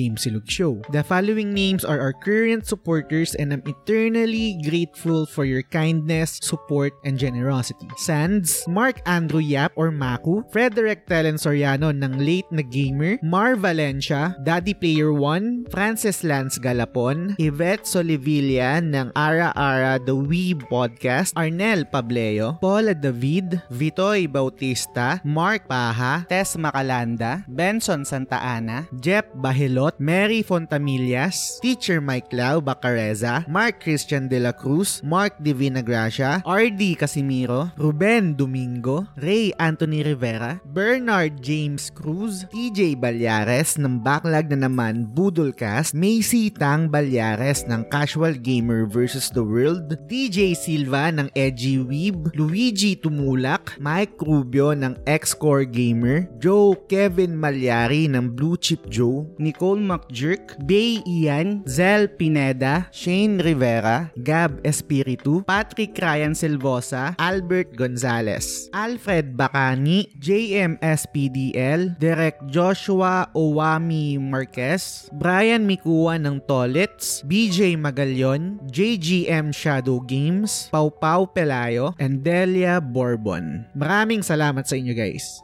The following names are our current supporters and I'm eternally grateful for your kindness, support, and generosity. Sands, Mark Andrew Yap or Maku, Frederick Telen Soriano ng Late na Gamer, Mar Valencia, Daddy Player 1, Francis Lance Galapon, Yvette Solivilla ng Ara Ara The Weeb Podcast, Arnel Pableo, Paula David, Vitoy Bautista, Mark Paha, Tess Macalanda, Benson Santa Ana, Jeff Bahilot, Mary Fontamillas, Teacher Mike Lau Bacareza, Mark Christian De La Cruz, Mark Divina Gracia, RD Casimiro, Ruben Domingo, Ray Anthony Rivera, Bernard James Cruz, TJ Balyares ng Backlog na naman Budolcast, Macy Tang Balyares ng Casual Gamer vs. The World, DJ Silva ng Edgy Weeb, Luigi Tumulak, Mike Rubio ng X-Core Gamer, Joe Kevin Malyari ng Blue Chip Joe, Nicole McJerk, Bay Ian, Zel Pineda, Shane Rivera, Gab Espiritu, Patrick Ryan Silvosa, Albert Gonzalez, Alfred Bacani, JMSPDL, Derek Joshua Owami Marquez, Brian Mikua ng Tolits, BJ Magalyon, JGM Shadow Games, Pau Pau Pelayo, and Delia Bourbon. Maraming salamat sa inyo guys.